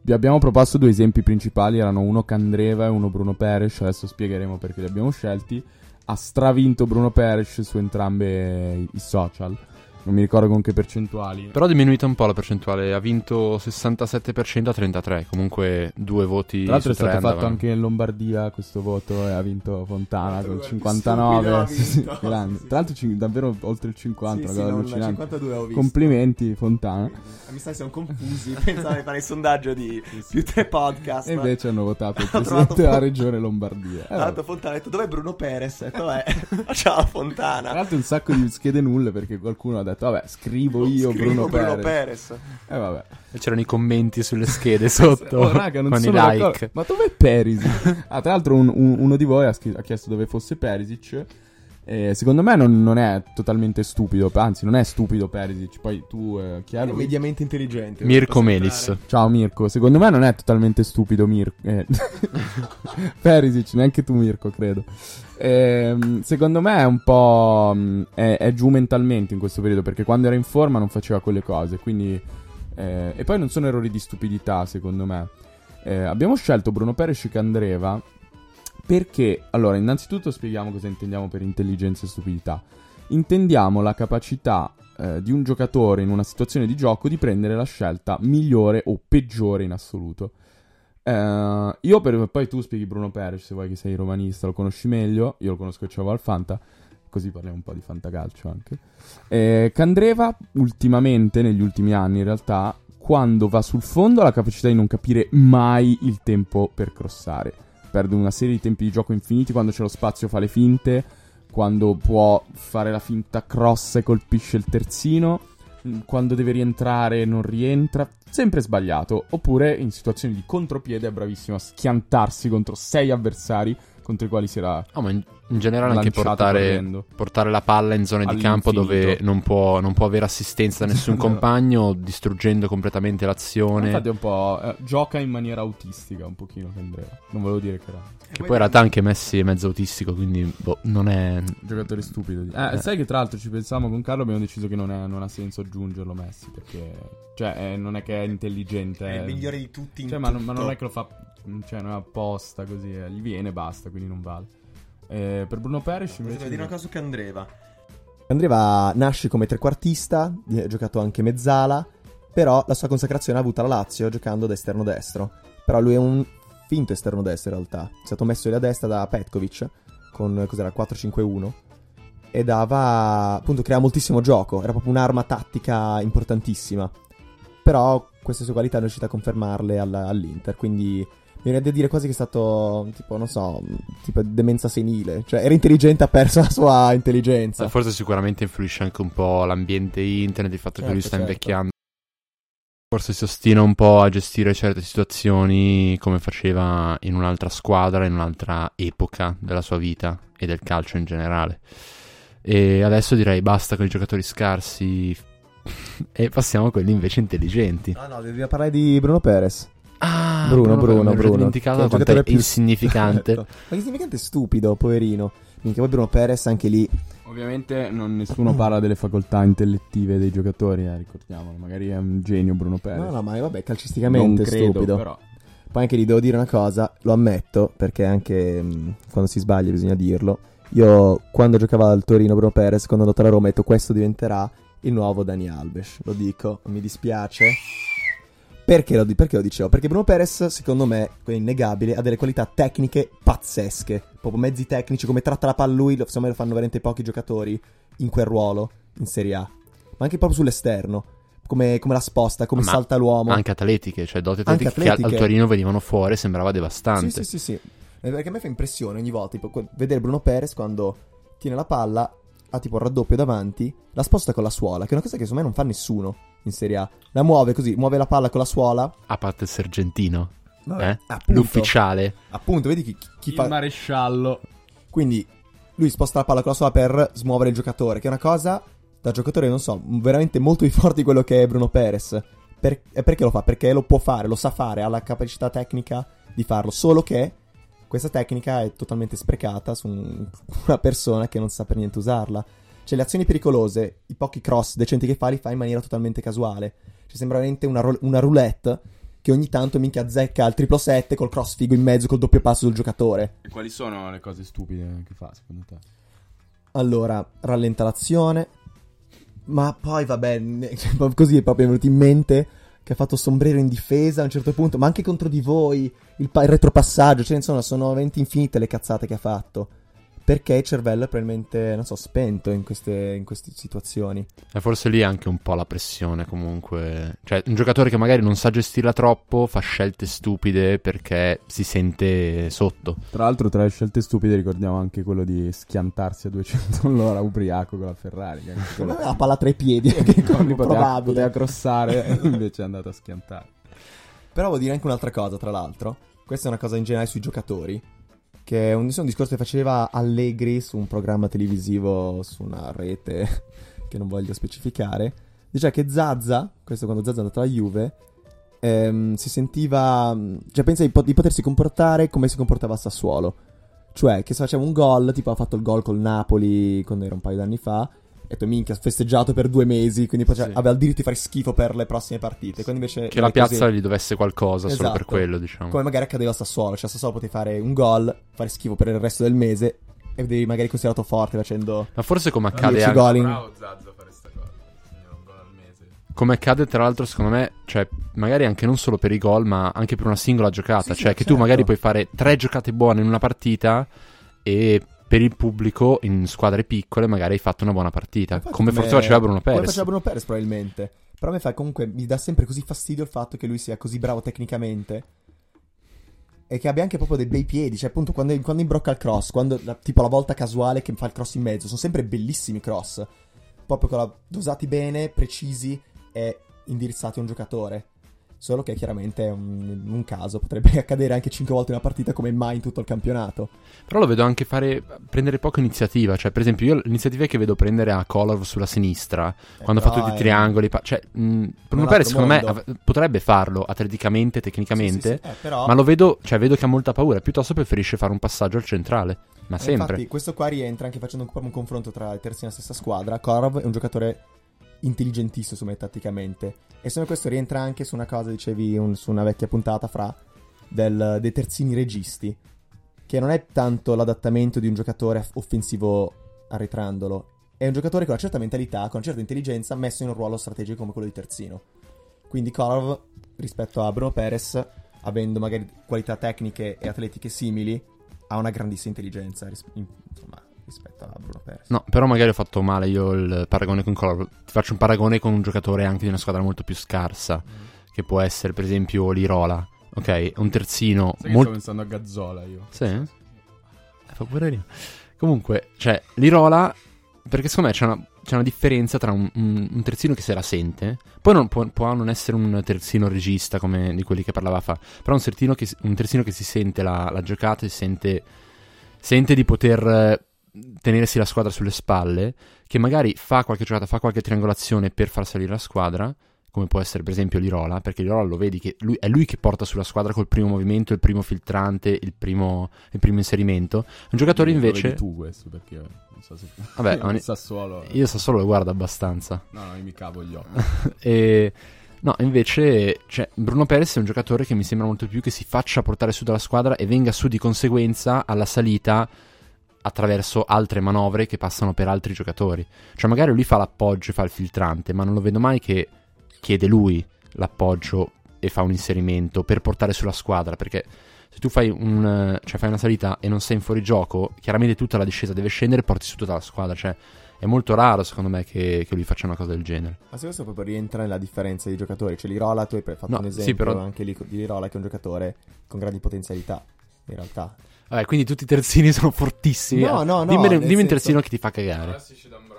Vi abbiamo proposto due esempi principali, erano uno Candreva e uno Bruno Peres, adesso spiegheremo perché li abbiamo scelti. Ha stravinto Bruno Peres su entrambe i social, non mi ricordo con che percentuali. Però è diminuita un po' la percentuale, ha vinto 67% a 33, comunque due voti Tra l'altro è stato fatto andavano. anche in Lombardia questo voto e ha vinto Fontana con il Stupido, 59. ha Sì, sì. Tra l'altro cin- davvero oltre il 50, Sì, una sì, cosa non- allucinante. 52 ho visto. Complimenti Fontana. Mi sa che siamo confusi. Pensavo di fare il sondaggio di più tre podcast. E invece hanno votato il presidente della regione Lombardia. Eh, Tra l'altro Fontana ha detto dov'è Bruno Perez? Ho detto eh. Ciao Tra Fontana. l'altro un sacco di schede nulle perché qualcuno ha detto vabbè scrivo io Scrivo Bruno, Perez. Perez. E vabbè. E c'erano i commenti sulle schede sotto Oh, raga, non con i like. d'accordo. Ma dov'è Perisic? ah, tra l'altro un- un- uno di voi ha, scri- ha chiesto dove fosse Perisic. E secondo me non, non è totalmente stupido, anzi non è stupido Perisic. Poi tu, eh, chi è lui? mediamente intelligente. Mirko Melis. Ciao Mirko, secondo me non è totalmente stupido Mirko. Eh. Perisic, neanche tu Mirko, credo. Ehm, secondo me è un po'... mh, È, è giù mentalmente in questo periodo perché quando era in forma non faceva quelle cose. Quindi... eh, e poi non sono errori di stupidità, secondo me. Eh, abbiamo scelto Bruno Peres e Candreva perché... Allora, innanzitutto spieghiamo cosa intendiamo per intelligenza e stupidità. Intendiamo la capacità eh, di un giocatore in una situazione di gioco di prendere la scelta migliore o peggiore in assoluto. Eh, io per, poi tu spieghi Bruno Peres se vuoi che sei romanista, lo conosci meglio, io lo conosco e c'avevo al Fanta, così parliamo un po' di fantacalcio anche. Eh, Candreva ultimamente, negli ultimi anni in realtà, quando va sul fondo ha la capacità di non capire mai il tempo per crossare. Perde una serie di tempi di gioco infiniti, quando c'è lo spazio fa le finte, quando può fare la finta cross e colpisce il terzino, mm, quando deve rientrare non rientra, sempre sbagliato. Oppure in situazioni di contropiede è bravissimo a schiantarsi contro sei avversari contro i quali si era No, ma in, in generale anche portare, portare la palla in zone di campo dove non può, non può avere assistenza da nessun No. compagno, distruggendo completamente l'azione. Infatti è un po'... eh, gioca in maniera autistica un pochino Candreva. Non volevo dire che era Che poi in realtà anche Messi è mezzo autistico, quindi boh, non è... giocatore stupido. di- Eh, Eh. sai che tra l'altro ci pensavamo con Carlo abbiamo deciso che non, è- non ha senso aggiungerlo Messi perché... Cioè, eh, non è che è intelligente. È il eh. migliore di tutti in Cioè, ma, non- ma non è che lo fa... Cioè, non è apposta così. eh, gli viene e basta, quindi non vale. Eh, per Bruno Peres invece... dire una cosa su Candreva. Andreva nasce come trequartista, ha giocato anche mezzala, però la sua consacrazione ha avuta la Lazio giocando da esterno destro. Però lui è un finto esterno destro in realtà. È stato messo lì a destra da Petkovic con cos'era 4-5-1 e dava appunto crea moltissimo gioco, era proprio un'arma tattica importantissima. Però queste sue qualità è riuscita a confermarle alla- all'Inter, quindi viene da dire quasi che è stato tipo non so, tipo demenza senile, cioè era intelligente ha perso la sua intelligenza. Eh, Forse sicuramente influisce anche un po' l'ambiente internet, il fatto che lui Certo, sta certo. invecchiando. Forse si ostina un po' a gestire certe situazioni come faceva in un'altra squadra, in un'altra epoca della sua vita e del calcio in generale. E adesso direi basta con i giocatori scarsi e passiamo a quelli invece intelligenti. No, no, devi parlare di Bruno Perez. Ah, Bruno, Bruno, mi ero Bruno. dimenticato Che quanto è più- insignificante. Certo. Ma che insignificante è stupido, poverino. Minchia, poi Bruno Perez anche lì. Ovviamente non, nessuno parla delle facoltà intellettive dei giocatori, eh, ricordiamolo. Magari è un genio Bruno Perez. No, no, ma vabbè, calcisticamente è credo, stupido. però. Poi anche gli devo dire una cosa, lo ammetto, perché anche mh, quando si sbaglia bisogna dirlo. Io quando giocava al Torino Bruno Perez, quando andato alla Roma, ho detto questo diventerà il nuovo Dani Alves. Lo dico, mi dispiace. Perché lo, perché lo, dicevo? Perché Bruno Perez, secondo me, è innegabile, ha delle qualità tecniche pazzesche. Proprio mezzi tecnici, come tratta la palla lui, secondo me lo fanno veramente pochi giocatori in quel ruolo, in Serie A. Ma anche proprio sull'esterno. Come, come la sposta, come Ma salta l'uomo. Anche atletiche, cioè doti atletiche, atletiche, che al, al Torino venivano fuori, sembrava devastante. Sì, sì, sì, sì. Eh, perché a me fa impressione ogni volta, tipo, vedere Bruno Perez quando tiene la palla, ha tipo il raddoppio davanti, la sposta con la suola, che è una cosa che secondo me non fa nessuno in Serie A. La muove così, muove la palla con la suola. A parte il sergentino. Eh? L'ufficiale. Appunto, vedi chi, chi il fa... Il maresciallo. Quindi lui sposta la palla con la suola per smuovere il giocatore, che è una cosa da giocatore, non so, veramente molto più forte di quello che è Bruno Perez. Per... E perché lo fa? Perché lo può fare, lo sa fare, ha la capacità tecnica di farlo. Solo che questa tecnica è totalmente sprecata su un... una persona che non sa per niente usarla. Cioè, le azioni pericolose, i pochi cross decenti che fa, li fa in maniera totalmente casuale. Cioè, sembra veramente una, ro- una roulette che ogni tanto minchia azzecca il triplo 7 col cross figo in mezzo, col doppio passo sul giocatore. E quali sono le cose stupide che fa, secondo te? Allora, rallenta l'azione, ma poi vabbè, così è proprio venuto in mente che ha fatto sombrero in difesa a un certo punto, ma anche contro di voi, il, pa- il retropassaggio, cioè insomma sono veramente infinite le cazzate che ha fatto. Perché il cervello è probabilmente, non so, spento in queste, in queste situazioni. E forse lì è anche un po' la pressione comunque. Cioè, un giocatore che magari non sa gestirla troppo fa scelte stupide perché si sente sotto. Tra l'altro, tra le scelte stupide ricordiamo anche quello di schiantarsi a 200 all'ora ubriaco con la Ferrari. Che quello... La palla tra i piedi, che è poteva, poteva crossare, invece è andato a schiantare. Però vuol dire anche un'altra cosa, tra l'altro. Questa è una cosa in generale sui giocatori che è un, un discorso che faceva Allegri su un programma televisivo su una rete che non voglio specificare. Diceva che Zazza, questo quando Zazza è andato alla Juve, ehm, si sentiva, cioè pensa di, di, potersi comportare come si comportava a Sassuolo. Cioè che se faceva un gol, tipo ha fatto il gol col Napoli quando era un paio d'anni fa, e tu minchia, festeggiato per due mesi, quindi poi, sì. aveva il diritto di fare schifo per le prossime partite. Quindi invece che la piazza così... gli dovesse qualcosa esatto. solo per esatto. quello, diciamo. Come magari accadeva a Sassuolo, cioè a Sassuolo potevi fare un gol, fare schifo per il resto del mese e vedevi magari considerato forte facendo Ma forse come accade anche gol in... Bravo Zazzo a fare sta cosa. Un gol al mese. Come accade tra l'altro secondo me, cioè magari anche non solo per i gol, ma anche per una singola giocata, sì, cioè sì, che certo. tu magari puoi fare tre giocate buone in una partita e per il pubblico in squadre piccole magari hai fatto una buona partita. Infatti come forse faceva Bruno Perez. Come faceva Bruno Perez probabilmente. Però a me fa comunque mi dà sempre così fastidio il fatto che lui sia così bravo tecnicamente. E che abbia anche proprio dei bei piedi. Cioè, appunto, quando, quando imbrocca il cross, quando, la, tipo la volta casuale che fa il cross in mezzo, sono sempre bellissimi cross. Proprio con la, dosati bene, precisi e indirizzati a un giocatore. Solo che chiaramente è un, un, caso, potrebbe accadere anche 5 volte una partita come mai in tutto il campionato. Però lo vedo anche fare, prendere poca iniziativa, cioè per esempio io l'iniziativa che vedo prendere a Color sulla sinistra, eh, quando ha fatto tutti i triangoli, pa- cioè mh, Bruno Perez secondo mondo. me av- potrebbe farlo atleticamente, tecnicamente, sì, sì, sì. Eh, però... ma lo vedo, cioè vedo che ha molta paura, piuttosto preferisce fare un passaggio al centrale. Ma eh, sempre. Infatti, questo qua rientra anche facendo un, un confronto tra i terzi nella stessa squadra. Korov è un giocatore intelligentissimo me tatticamente. E secondo me questo rientra anche su una cosa, dicevi un, su una vecchia puntata fra del, dei terzini registi. Che non è tanto l'adattamento di un giocatore offensivo arretrandolo. È un giocatore con una certa mentalità, con una certa intelligenza, messo in un ruolo strategico come quello di terzino. Quindi Korov, rispetto a Bruno Perez, avendo magari qualità tecniche e atletiche simili, ha una grandissima intelligenza. Insomma, rispetto a Bruno Perez. No, però magari ho fatto male io il paragone con Color. Ti faccio un paragone con un giocatore anche di una squadra molto più scarsa, mm. che può essere per esempio l'Irola. Ok, un terzino Sai molto... sto pensando a Gazzola io. Sì? Eh, fa pure Comunque, cioè, l'Irola perché secondo me c'è una, c'è una differenza tra un, un, un, terzino che se la sente, poi non, può, può, non essere un terzino regista come di quelli che parlava fa, però un terzino che, un terzino che si sente la, la giocata e sente, sente di poter tenersi la squadra sulle spalle, che magari fa qualche giocata, fa qualche triangolazione per far salire la squadra, come può essere per esempio Lirola, perché Lirola lo vedi che lui, è lui che porta sulla squadra col primo movimento, il primo filtrante, il primo, il primo inserimento. Un giocatore invece... tu questo perché non so se... Vabbè, io. Sassuolo... Io Sassuolo lo guardo abbastanza. No, no, io mi cavo gli occhi. e... No, invece cioè, Bruno Perez è un giocatore che mi sembra molto più che si faccia portare su dalla squadra e venga su di conseguenza alla salita attraverso altre manovre che passano per altri giocatori. Cioè magari lui fa l'appoggio e fa il filtrante, ma non lo vedo mai che chiede lui l'appoggio e fa un inserimento per portare sulla squadra, perché se tu fai, un, cioè fai una salita e non sei in fuorigioco, chiaramente tutta la discesa deve scendere e porti su tutta la squadra, cioè è molto raro secondo me che, che lui faccia una cosa del genere. Ma se questo proprio rientra nella differenza di giocatori, cioè Lirola, tu hai fatto No, un sì, esempio però- anche lì di Lirola che è un giocatore con grandi potenzialità, in realtà. Vabbè, quindi tutti i terzini sono fortissimi. No, no, no, Dimmi, dimmi un senso- terzino che ti fa cagare. Classici d'Ambrosio.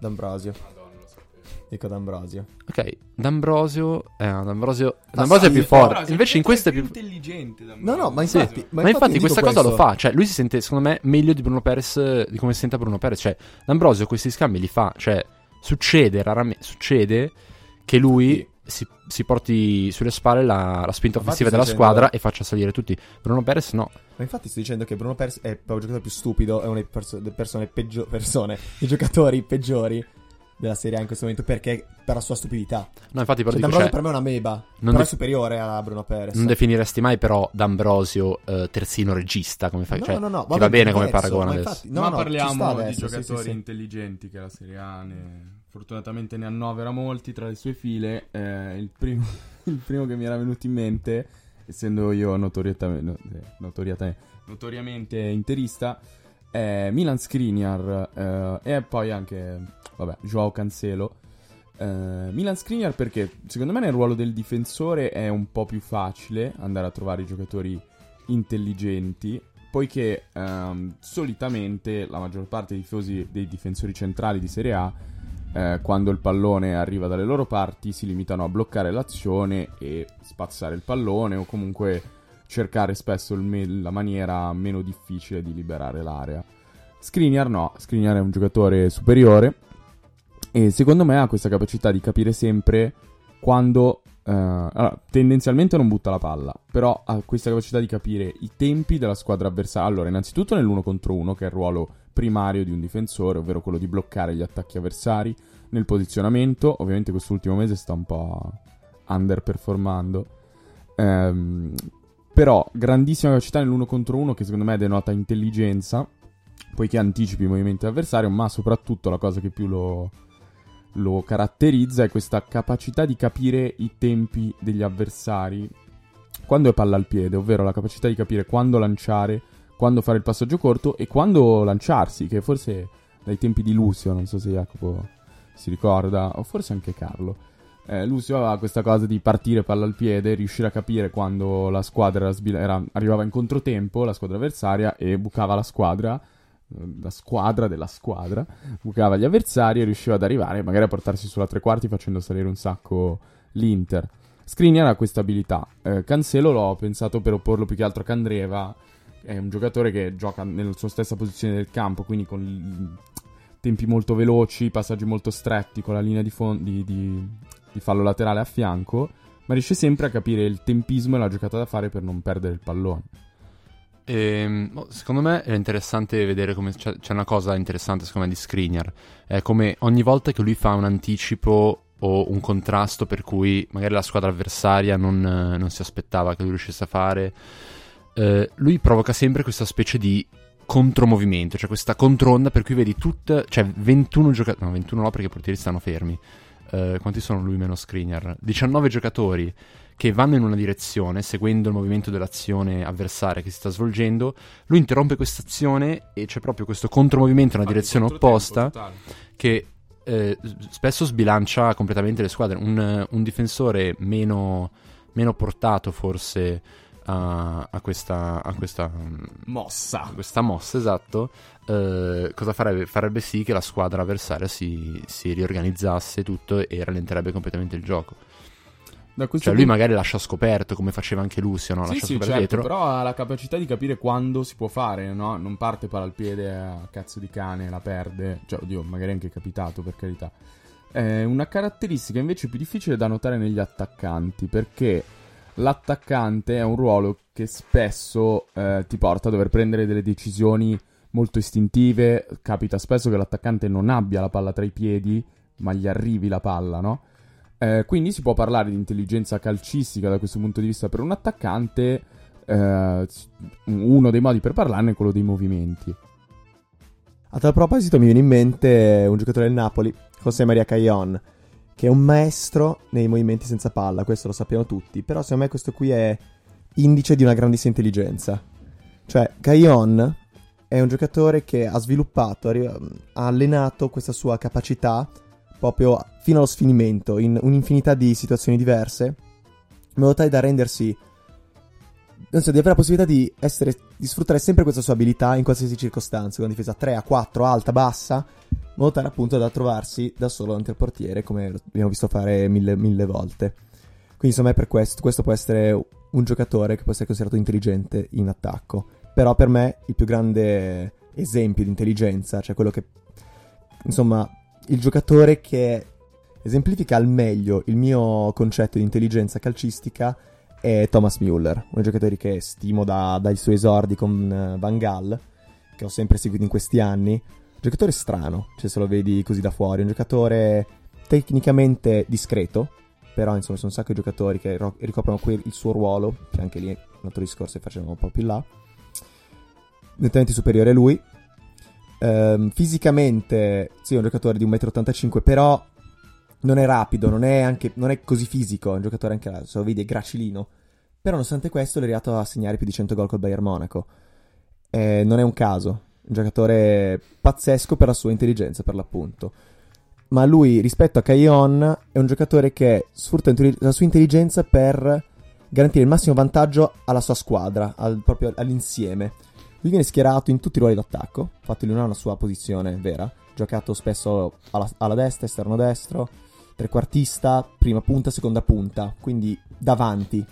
D'Ambrosio, Madonna, lo sapevo. dico D'Ambrosio. Ok, D'Ambrosio. Eh, D'Ambrosio, Ma D'Ambrosio è più forte. Invece in questo è più. intelligente No, no, ma Sì, infatti... ma, infatti io questa cosa lo questo. fa, cioè lui si sente secondo me meglio di Bruno Perez, di come si sente Bruno Perez, cioè D'Ambrosio questi scambi li fa, cioè succede raramente, succede che lui si, si porti sulle spalle la, la spinta offensiva della sto squadra dicendo- e faccia salire tutti. Bruno Perez no, Ma infatti sto dicendo che Bruno Perez è proprio il giocatore più stupido, è una delle perso- delle persone peggio- persone, i giocatori peggiori della Serie A in questo momento perché per la sua stupidità. no infatti però Cioè, dico, D'Ambrosio cioè, per me è una meba, non però de- è superiore a Bruno Perez. non definiresti mai però D'Ambrosio eh, terzino regista come fai, No, cioè, no, no, va bene come paragone ma adesso. infatti- no, ma no, parliamo di adesso, giocatori sì, sì. intelligenti che la Serie A ne... fortunatamente ne annovera molti tra le sue file. Eh, il, primo, il primo che mi era venuto in mente, essendo io notorietamente, no, eh, notoriamente interista, è Milan Skriniar eh, e poi anche, vabbè, Joao Cancelo. Eh, Milan Skriniar perché secondo me nel ruolo del difensore è un po' più facile andare a trovare i giocatori intelligenti poiché ehm, solitamente la maggior parte dei tifosi dei difensori centrali di Serie A eh, quando il pallone arriva dalle loro parti si limitano a bloccare l'azione e spazzare il pallone o comunque cercare spesso me- la maniera meno difficile di liberare l'area. Skriniar no, Skriniar è un giocatore superiore e secondo me ha questa capacità di capire sempre quando eh, allora, tendenzialmente non butta la palla, però ha questa capacità di capire i tempi della squadra avversaria. Allora, innanzitutto nell'uno contro uno, che è il ruolo primario di un difensore, ovvero quello di bloccare gli attacchi avversari, nel posizionamento, ovviamente quest'ultimo mese sta un po' underperformando. Ehm, però grandissima capacità nell'uno contro uno che secondo me denota intelligenza, poiché anticipi i movimenti dell'avversario, ma soprattutto la cosa che più lo, lo caratterizza è questa capacità di capire i tempi degli avversari quando è palla al piede, ovvero la capacità di capire quando lanciare, quando fare il passaggio corto e quando lanciarsi, che forse dai tempi di Lucio, non so se Jacopo si ricorda, o forse anche Carlo. Eh, Lucio aveva questa cosa di partire palla al piede, riuscire a capire quando la squadra era era- arrivava in controtempo, la squadra avversaria, e bucava la squadra, eh, la squadra della squadra, bucava gli avversari e riusciva ad arrivare magari a portarsi sulla tre quarti facendo salire un sacco l'Inter. Skriniar ha questa abilità. Eh, Cancelo l'ho pensato per opporlo più che altro a Candreva, è un giocatore che gioca nella sua stessa posizione del campo, quindi con tempi molto veloci, passaggi molto stretti, con la linea di, fon- di, di- di fallo laterale a fianco, ma riesce sempre a capire il tempismo e la giocata da fare per non perdere il pallone. Ehm, boh, secondo me è interessante vedere come c'è, c'è una cosa interessante secondo me di Skriniar è come ogni volta che lui fa un anticipo o un contrasto per cui magari la squadra avversaria non, non si aspettava che lui riuscisse a fare eh, lui provoca sempre questa specie di contromovimento cioè questa contronda per cui vedi tutte cioè 21 giocatori no 21 no perché i portieri stanno fermi. Eh, quanti sono lui meno Skriniar? 19 giocatori che vanno in una direzione seguendo il movimento dell'azione avversaria che si sta svolgendo, lui interrompe questa azione e c'è proprio questo contromovimento in una direzione opposta che eh, spesso sbilancia completamente le squadre. Un, un difensore meno, meno portato forse a, a questa, a questa, mm, Mossa. questa mossa, esatto, eh, cosa farebbe? Farebbe sì che la squadra avversaria si, si riorganizzasse tutto e rallenterebbe completamente il gioco. Cioè lui magari lascia scoperto come faceva anche Lucio, no? Sì, Lascia sì, scoperto certo, dietro. però ha la capacità di capire quando si può fare, no? Non parte palla al piede a cazzo di cane, la perde. Cioè, oddio, magari è anche capitato, per carità. È una caratteristica invece più difficile da notare negli attaccanti, perché l'attaccante è un ruolo che spesso eh, ti porta a dover prendere delle decisioni molto istintive. Capita spesso che l'attaccante non abbia la palla tra i piedi, ma gli arrivi la palla, no? Eh, quindi si può parlare di intelligenza calcistica da questo punto di vista per un attaccante. eh, uno dei modi per parlarne è quello dei movimenti. A tal proposito mi viene in mente un giocatore del Napoli, José Maria Caillon, che è un maestro nei movimenti senza palla, questo lo sappiamo tutti, però secondo me questo qui è indice di una grandissima intelligenza. Cioè, Caillon è un giocatore che ha sviluppato, ha allenato questa sua capacità proprio fino allo sfinimento, in un'infinità di situazioni diverse, in modo tale da rendersi non so, di avere la possibilità di, essere, di sfruttare sempre questa sua abilità in qualsiasi circostanza, con difesa 3 a 4, alta, bassa, modo tale appunto da trovarsi da solo davanti al portiere, come abbiamo visto fare mille, mille volte. Quindi insomma è per questo, questo può essere un giocatore che può essere considerato intelligente in attacco. Però per me il più grande esempio di intelligenza, cioè quello che... Insomma, il giocatore che esemplifica al meglio il mio concetto di intelligenza calcistica è Thomas Müller, uno dei giocatori che stimo da, dai suoi esordi con uh, Van Gaal, che ho sempre seguito in questi anni. Giocatore strano, cioè se lo vedi così da fuori, un giocatore tecnicamente discreto, però insomma sono un sacco di giocatori che ro- ricoprono que- il suo ruolo, che anche lì un altro discorso che facevamo un po' più là. Nettamente superiore a lui. Ehm, fisicamente, sì, è un giocatore di 1,85 m, però non è rapido, non è, anche, non è così fisico, è un giocatore anche, se lo vedi, è gracilino. Però nonostante questo è arrivato a segnare più di 100 gol col Bayern Monaco. E non è un caso, un giocatore pazzesco per la sua intelligenza, per l'appunto. Ma lui, rispetto a Kayon, è un giocatore che sfrutta la sua intelligenza per garantire il massimo vantaggio alla sua squadra, al, proprio all'insieme. Lui viene schierato in tutti i ruoli d'attacco, infatti lui non ha una sua posizione vera, giocato spesso alla, alla destra, esterno destro, trequartista, prima punta, seconda punta, quindi davanti.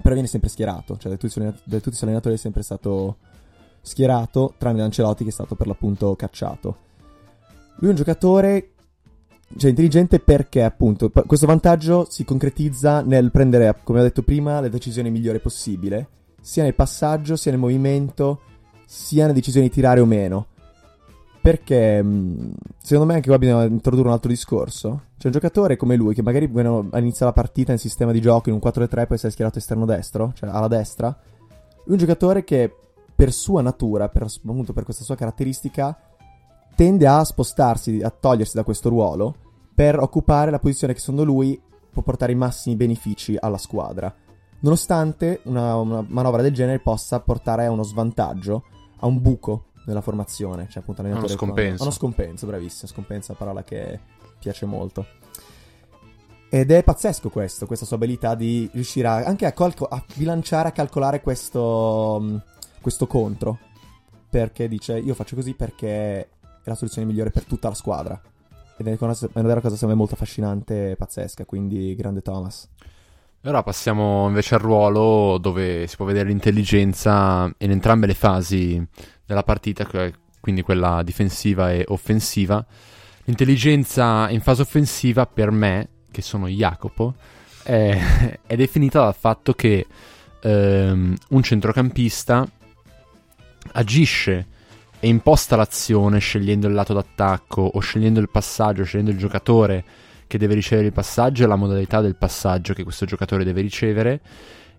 Però viene sempre schierato, cioè da tutti, da tutti i suoi allenatori è sempre stato schierato, tranne Ancelotti che è stato per l'appunto cacciato. Lui è un giocatore cioè, intelligente perché appunto questo vantaggio si concretizza nel prendere, come ho detto prima, le decisioni migliori possibile, sia nel passaggio, sia nel movimento, sia nelle decisioni di tirare o meno. Perché mm, secondo me anche qua bisogna introdurre un altro discorso. C'è un giocatore come lui che magari inizia la partita in sistema di gioco in un 4-3 può essere schierato esterno destro, cioè alla destra. Lui è un giocatore che per sua natura, per, appunto per questa sua caratteristica, tende a spostarsi, a togliersi da questo ruolo per occupare la posizione che secondo lui può portare i massimi benefici alla squadra. Nonostante una, una manovra del genere possa portare a uno svantaggio, a un buco nella formazione, cioè appunto uno scompenso. Con... Uno scompenso, bravissimo, scompenso parola che piace molto. Ed è pazzesco questo, questa sua abilità di riuscire a, anche a, calco- a, bilanciare, a calcolare questo, questo contro. Perché dice, io faccio così perché è la soluzione migliore per tutta la squadra. Ed è una, è una cosa me molto affascinante e pazzesca, quindi grande Thomas. E ora passiamo invece al ruolo dove si può vedere l'intelligenza in entrambe le fasi della partita, quindi quella difensiva e offensiva. L'intelligenza in fase offensiva per me, che sono Jacopo, è, è definita dal fatto che ehm, un centrocampista agisce e imposta l'azione scegliendo il lato d'attacco o scegliendo il passaggio, scegliendo il giocatore che deve ricevere il passaggio e la modalità del passaggio che questo giocatore deve ricevere,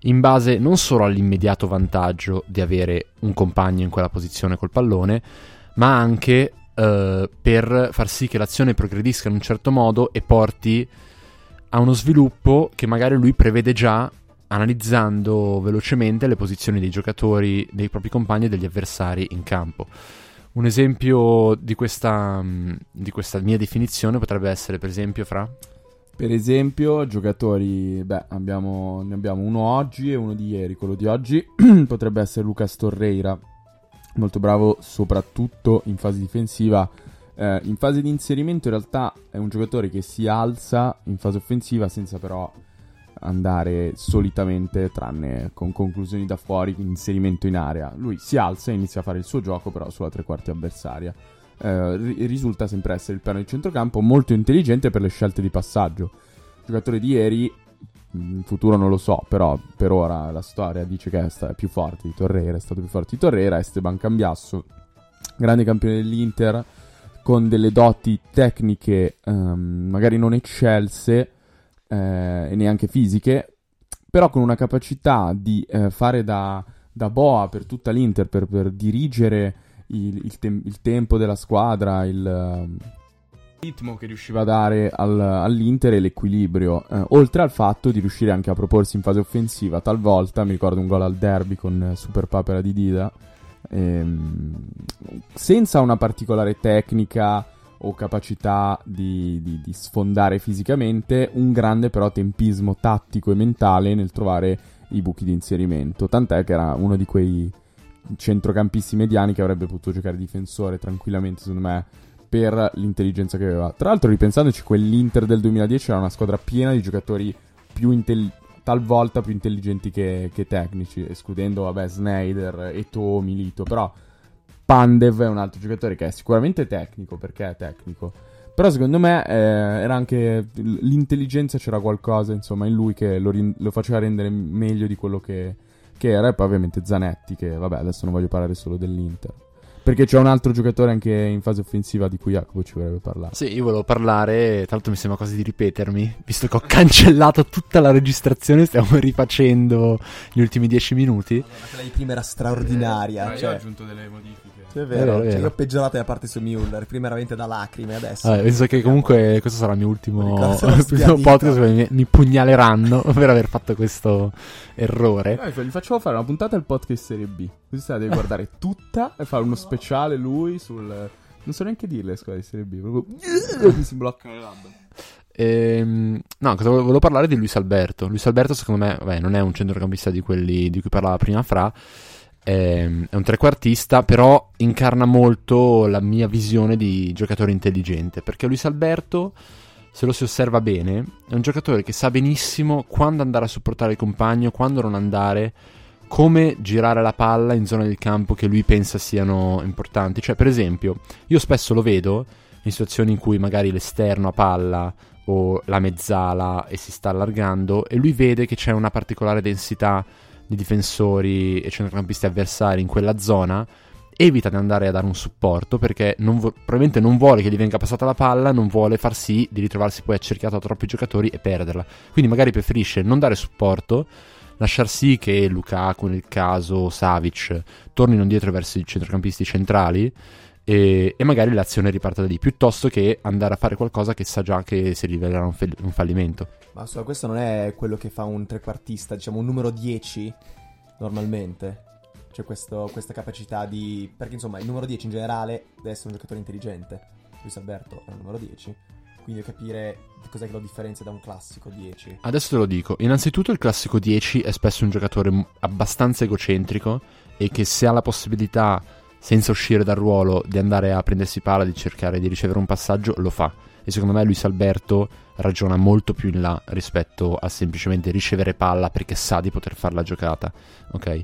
in base non solo all'immediato vantaggio di avere un compagno in quella posizione col pallone, ma anche eh, per far sì che l'azione progredisca in un certo modo e porti a uno sviluppo che magari lui prevede già analizzando velocemente le posizioni dei giocatori, dei propri compagni e degli avversari in campo. Un esempio di questa, mm, di questa mia definizione potrebbe essere, per esempio, fra... Per esempio, giocatori, beh, abbiamo, ne abbiamo uno oggi e uno di ieri. Quello di oggi potrebbe essere Lucas Torreira, molto bravo soprattutto in fase difensiva. Eh, in fase di inserimento in realtà è un giocatore che si alza in fase offensiva senza però andare solitamente, tranne con conclusioni da fuori, inserimento in area. Lui si alza e inizia a fare il suo gioco, però sulla tre quarti avversaria. Eh, risulta sempre essere il piano di centrocampo molto intelligente per le scelte di passaggio. Il giocatore di ieri, in futuro non lo so, però per ora la storia dice che è più forte di Torreira, è stato più forte di Torreira, Esteban Cambiasso, grande campione dell'Inter, con delle doti tecniche um, magari non eccelse, eh, e neanche fisiche, però con una capacità di eh, fare da, da, boa per tutta l'Inter, per, per dirigere il, il, tem- il tempo della squadra, il ritmo che riusciva a dare al, all'Inter e l'equilibrio, eh, oltre al fatto di riuscire anche a proporsi in fase offensiva. Talvolta mi ricordo un gol al derby con Super Papera di Dida, ehm, senza una particolare tecnica o capacità di, di, di, sfondare fisicamente, un grande però tempismo tattico e mentale nel trovare i buchi di inserimento. Tant'è che era uno di quei centrocampisti mediani che avrebbe potuto giocare difensore tranquillamente, secondo me, per l'intelligenza che aveva. Tra l'altro, ripensandoci, quell'Inter del 2010 era una squadra piena di giocatori più intelligenti talvolta più intelligenti che, che, tecnici, escludendo, vabbè, Snyder, Eto, Milito, però Pandev è un altro giocatore che è sicuramente tecnico, perché è tecnico, però secondo me eh, era anche l'intelligenza, c'era qualcosa, insomma, in lui che lo, lo faceva rendere meglio di quello che, che era, e poi ovviamente Zanetti, che vabbè, adesso non voglio parlare solo dell'Inter. Perché c'è un altro giocatore anche in fase offensiva di cui Jacopo ci vorrebbe parlare. Sì, io volevo parlare, tra l'altro mi sembra quasi di ripetermi, visto che ho cancellato tutta la registrazione, stiamo rifacendo gli ultimi dieci minuti. Allora, quella di prima era straordinaria. Eh, cioè... io ho aggiunto delle modifiche. Sì, è vero, è vero, cioè, io ho peggiorato la parte su Mueller, prima era veramente da lacrime, adesso... Vabbè, penso che comunque questo sarà il mio ultimo, ultimo podcast, mi, mi pugnaleranno per aver fatto questo errore. Eh, gli facciamo fare una puntata del podcast Serie B, così se la devi guardare tutta e fare uno speciale lui sul... Non so neanche dirle le squadre di Serie B, proprio... mi si bloccano le labbra. Ehm, no, cosa volevo parlare di Luis Alberto. Luis Alberto, secondo me, vabbè, non è un centrocampista di quelli di cui parlava prima Fra. Ehm, è un trequartista, però incarna molto la mia visione di giocatore intelligente. Perché Luis Alberto, se lo si osserva bene, è un giocatore che sa benissimo quando andare a supportare il compagno, quando non andare, come girare la palla in zone del campo che lui pensa siano importanti. Cioè, per esempio, io spesso lo vedo in situazioni in cui magari l'esterno a palla o la mezzala e si sta allargando e lui vede che c'è una particolare densità di difensori e centrocampisti avversari in quella zona evita di andare a dare un supporto perché non vo- probabilmente non vuole che gli venga passata la palla, non vuole far sì di ritrovarsi poi accerchiato da troppi giocatori e perderla. Quindi magari preferisce non dare supporto, lasciar sì che Lukaku nel caso Savic tornino indietro verso i centrocampisti centrali e, e, magari l'azione riparta da lì, piuttosto che andare a fare qualcosa che sa già che si rivelerà un, fe- un fallimento. Ma so, questo non è quello che fa un trequartista, diciamo un numero 10 normalmente. C'è questo, questa capacità di... perché insomma il numero 10 in generale deve essere un giocatore intelligente. Luis Alberto è un numero 10. Quindi capire cos'è che lo differenzia da un classico 10. Adesso te lo dico. Innanzitutto il classico 10 è spesso un giocatore abbastanza egocentrico e che se ha la possibilità senza uscire dal ruolo di andare a prendersi palla, di cercare di ricevere un passaggio, lo fa. E secondo me Luis Alberto ragiona molto più in là rispetto a semplicemente ricevere palla perché sa di poter fare la giocata. Ok?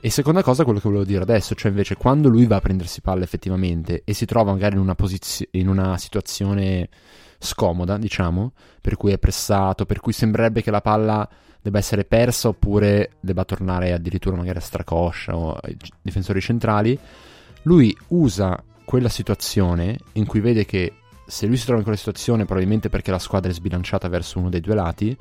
E seconda cosa, quello che volevo dire adesso, cioè invece quando lui va a prendersi palla effettivamente e si trova magari in una, posizio- in una situazione scomoda, diciamo, per cui è pressato, per cui sembrerebbe che la palla debba essere persa oppure debba tornare addirittura magari a stracoscia o ai difensori centrali, lui usa quella situazione in cui vede che se lui si trova in quella situazione probabilmente perché la squadra è sbilanciata verso uno dei due lati,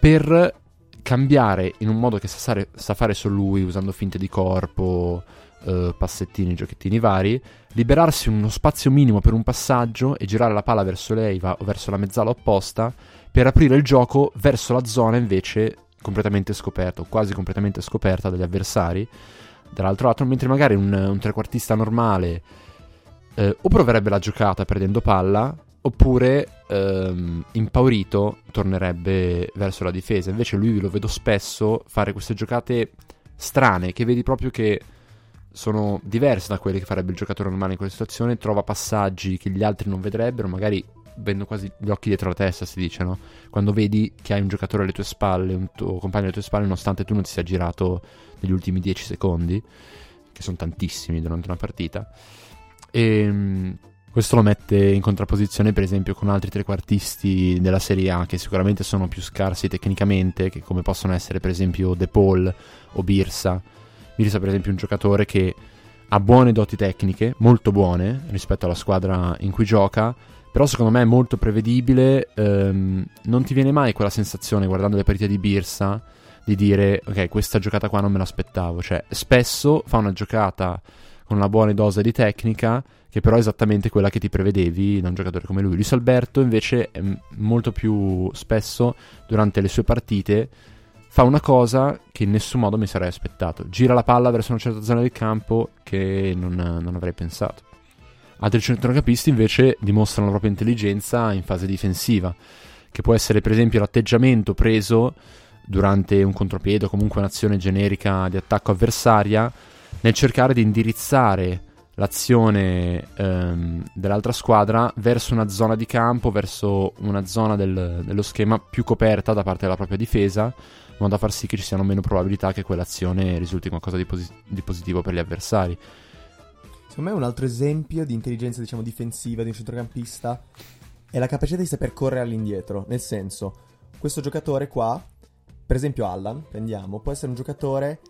per cambiare in un modo che sa, sare, sa fare solo lui, usando finte di corpo, eh, passettini, giochettini vari, liberarsi uno spazio minimo per un passaggio e girare la palla verso l'Eiva o verso la mezzala opposta per aprire il gioco verso la zona invece completamente scoperta o quasi completamente scoperta dagli avversari dall'altro lato, mentre magari un, un trequartista normale eh, o proverebbe la giocata perdendo palla oppure ehm, impaurito tornerebbe verso la difesa. Invece lui lo vedo spesso fare queste giocate strane che vedi proprio che sono diverse da quelle che farebbe il giocatore normale in quella situazione, trova passaggi che gli altri non vedrebbero, magari vendo quasi gli occhi dietro la testa, si dice, no? Quando vedi che hai un giocatore alle tue spalle, un tuo compagno alle tue spalle, nonostante tu non ti sia girato negli ultimi 10 secondi, che sono tantissimi durante una partita. E ehm, questo lo mette in contrapposizione, per esempio, con altri trequartisti della Serie A che sicuramente sono più scarsi tecnicamente, come possono essere, per esempio, De Paul o Birsa. Birsa, per esempio, è un giocatore che ha buone doti tecniche, molto buone rispetto alla squadra in cui gioca però secondo me è molto prevedibile. Ehm, non ti viene mai quella sensazione guardando le partite di Birsa di dire ok, questa giocata qua non me l'aspettavo. Cioè, spesso fa una giocata con una buona dose di tecnica, che però è esattamente quella che ti prevedevi da un giocatore come lui. Luis Alberto invece molto più spesso durante le sue partite fa una cosa che in nessun modo mi sarei aspettato. Gira la palla verso una certa zona del campo che non, non avrei pensato. Altri centrocampisti invece dimostrano la propria intelligenza in fase difensiva, che può essere per esempio l'atteggiamento preso durante un contropiede o comunque un'azione generica di attacco avversaria nel cercare di indirizzare l'azione ehm, dell'altra squadra verso una zona di campo, verso una zona del, dello schema più coperta da parte della propria difesa, in modo da far sì che ci siano meno probabilità che quell'azione risulti qualcosa di, posi- di positivo per gli avversari. Secondo me un altro esempio di intelligenza, diciamo, difensiva di un centrocampista è la capacità di saper correre all'indietro. Nel senso, questo giocatore qua, per esempio Allan, prendiamo, può essere un giocatore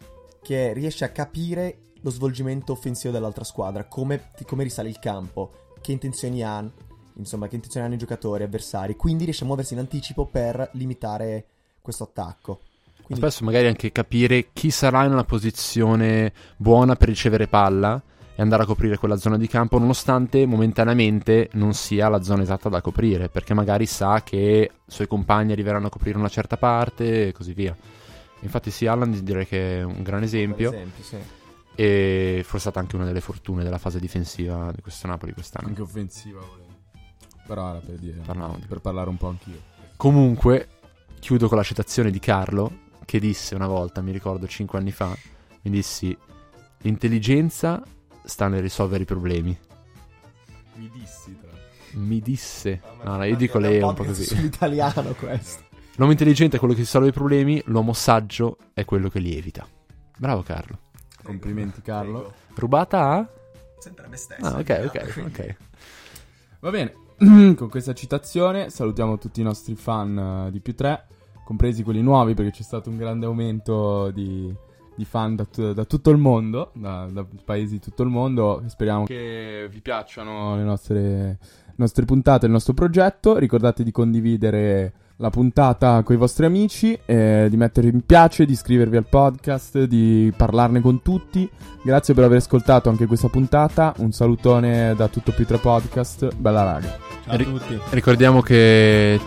che riesce a capire lo svolgimento offensivo dell'altra squadra, come, come risale il campo, che intenzioni ha, insomma, che intenzioni hanno i giocatori avversari, quindi riesce a muoversi in anticipo per limitare questo attacco. Quindi... Spesso magari anche capire chi sarà in una posizione buona per ricevere palla e andare a coprire quella zona di campo, nonostante momentaneamente non sia la zona esatta da coprire, perché magari sa che i suoi compagni arriveranno a coprire una certa parte e così via. Infatti sì, Allan direi che è un gran esempio. esempio sì. E forse è stata anche una delle fortune della fase difensiva di questo Napoli quest'anno. Anche offensiva, volevo. Però era per dire, Parlavo. per parlare un po' anch'io. Comunque, chiudo con la citazione di Carlo, che disse una volta, mi ricordo cinque anni fa, mi dissi, l'intelligenza sta nel risolvere i problemi. Mi dissi, tra Mi disse. No, no, io dico lei è un po' così. Sull'italiano questo. L'uomo intelligente è quello che risolve i problemi, l'uomo saggio è quello che li evita. Bravo Carlo. Complimenti Carlo. Rubata a? Sempre a me stesso. Ah, ok, ok, ok. Va bene, con questa citazione salutiamo tutti i nostri fan uh, di più 3, compresi quelli nuovi perché c'è stato un grande aumento di, di fan da, t- da, tutto il mondo, da, da, paesi di tutto il mondo. Speriamo che vi piacciono le nostre, le nostre puntate, il nostro progetto. Ricordate di condividere la puntata con i vostri amici, eh, di mettere mi piace, di iscrivervi al podcast, di parlarne con tutti. Grazie per aver ascoltato anche questa puntata. Un salutone da tutto più 3 podcast. Bella raga. Ciao a Ri- tutti. Ricordiamo che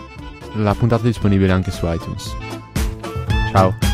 la puntata è disponibile anche su iTunes. Ciao.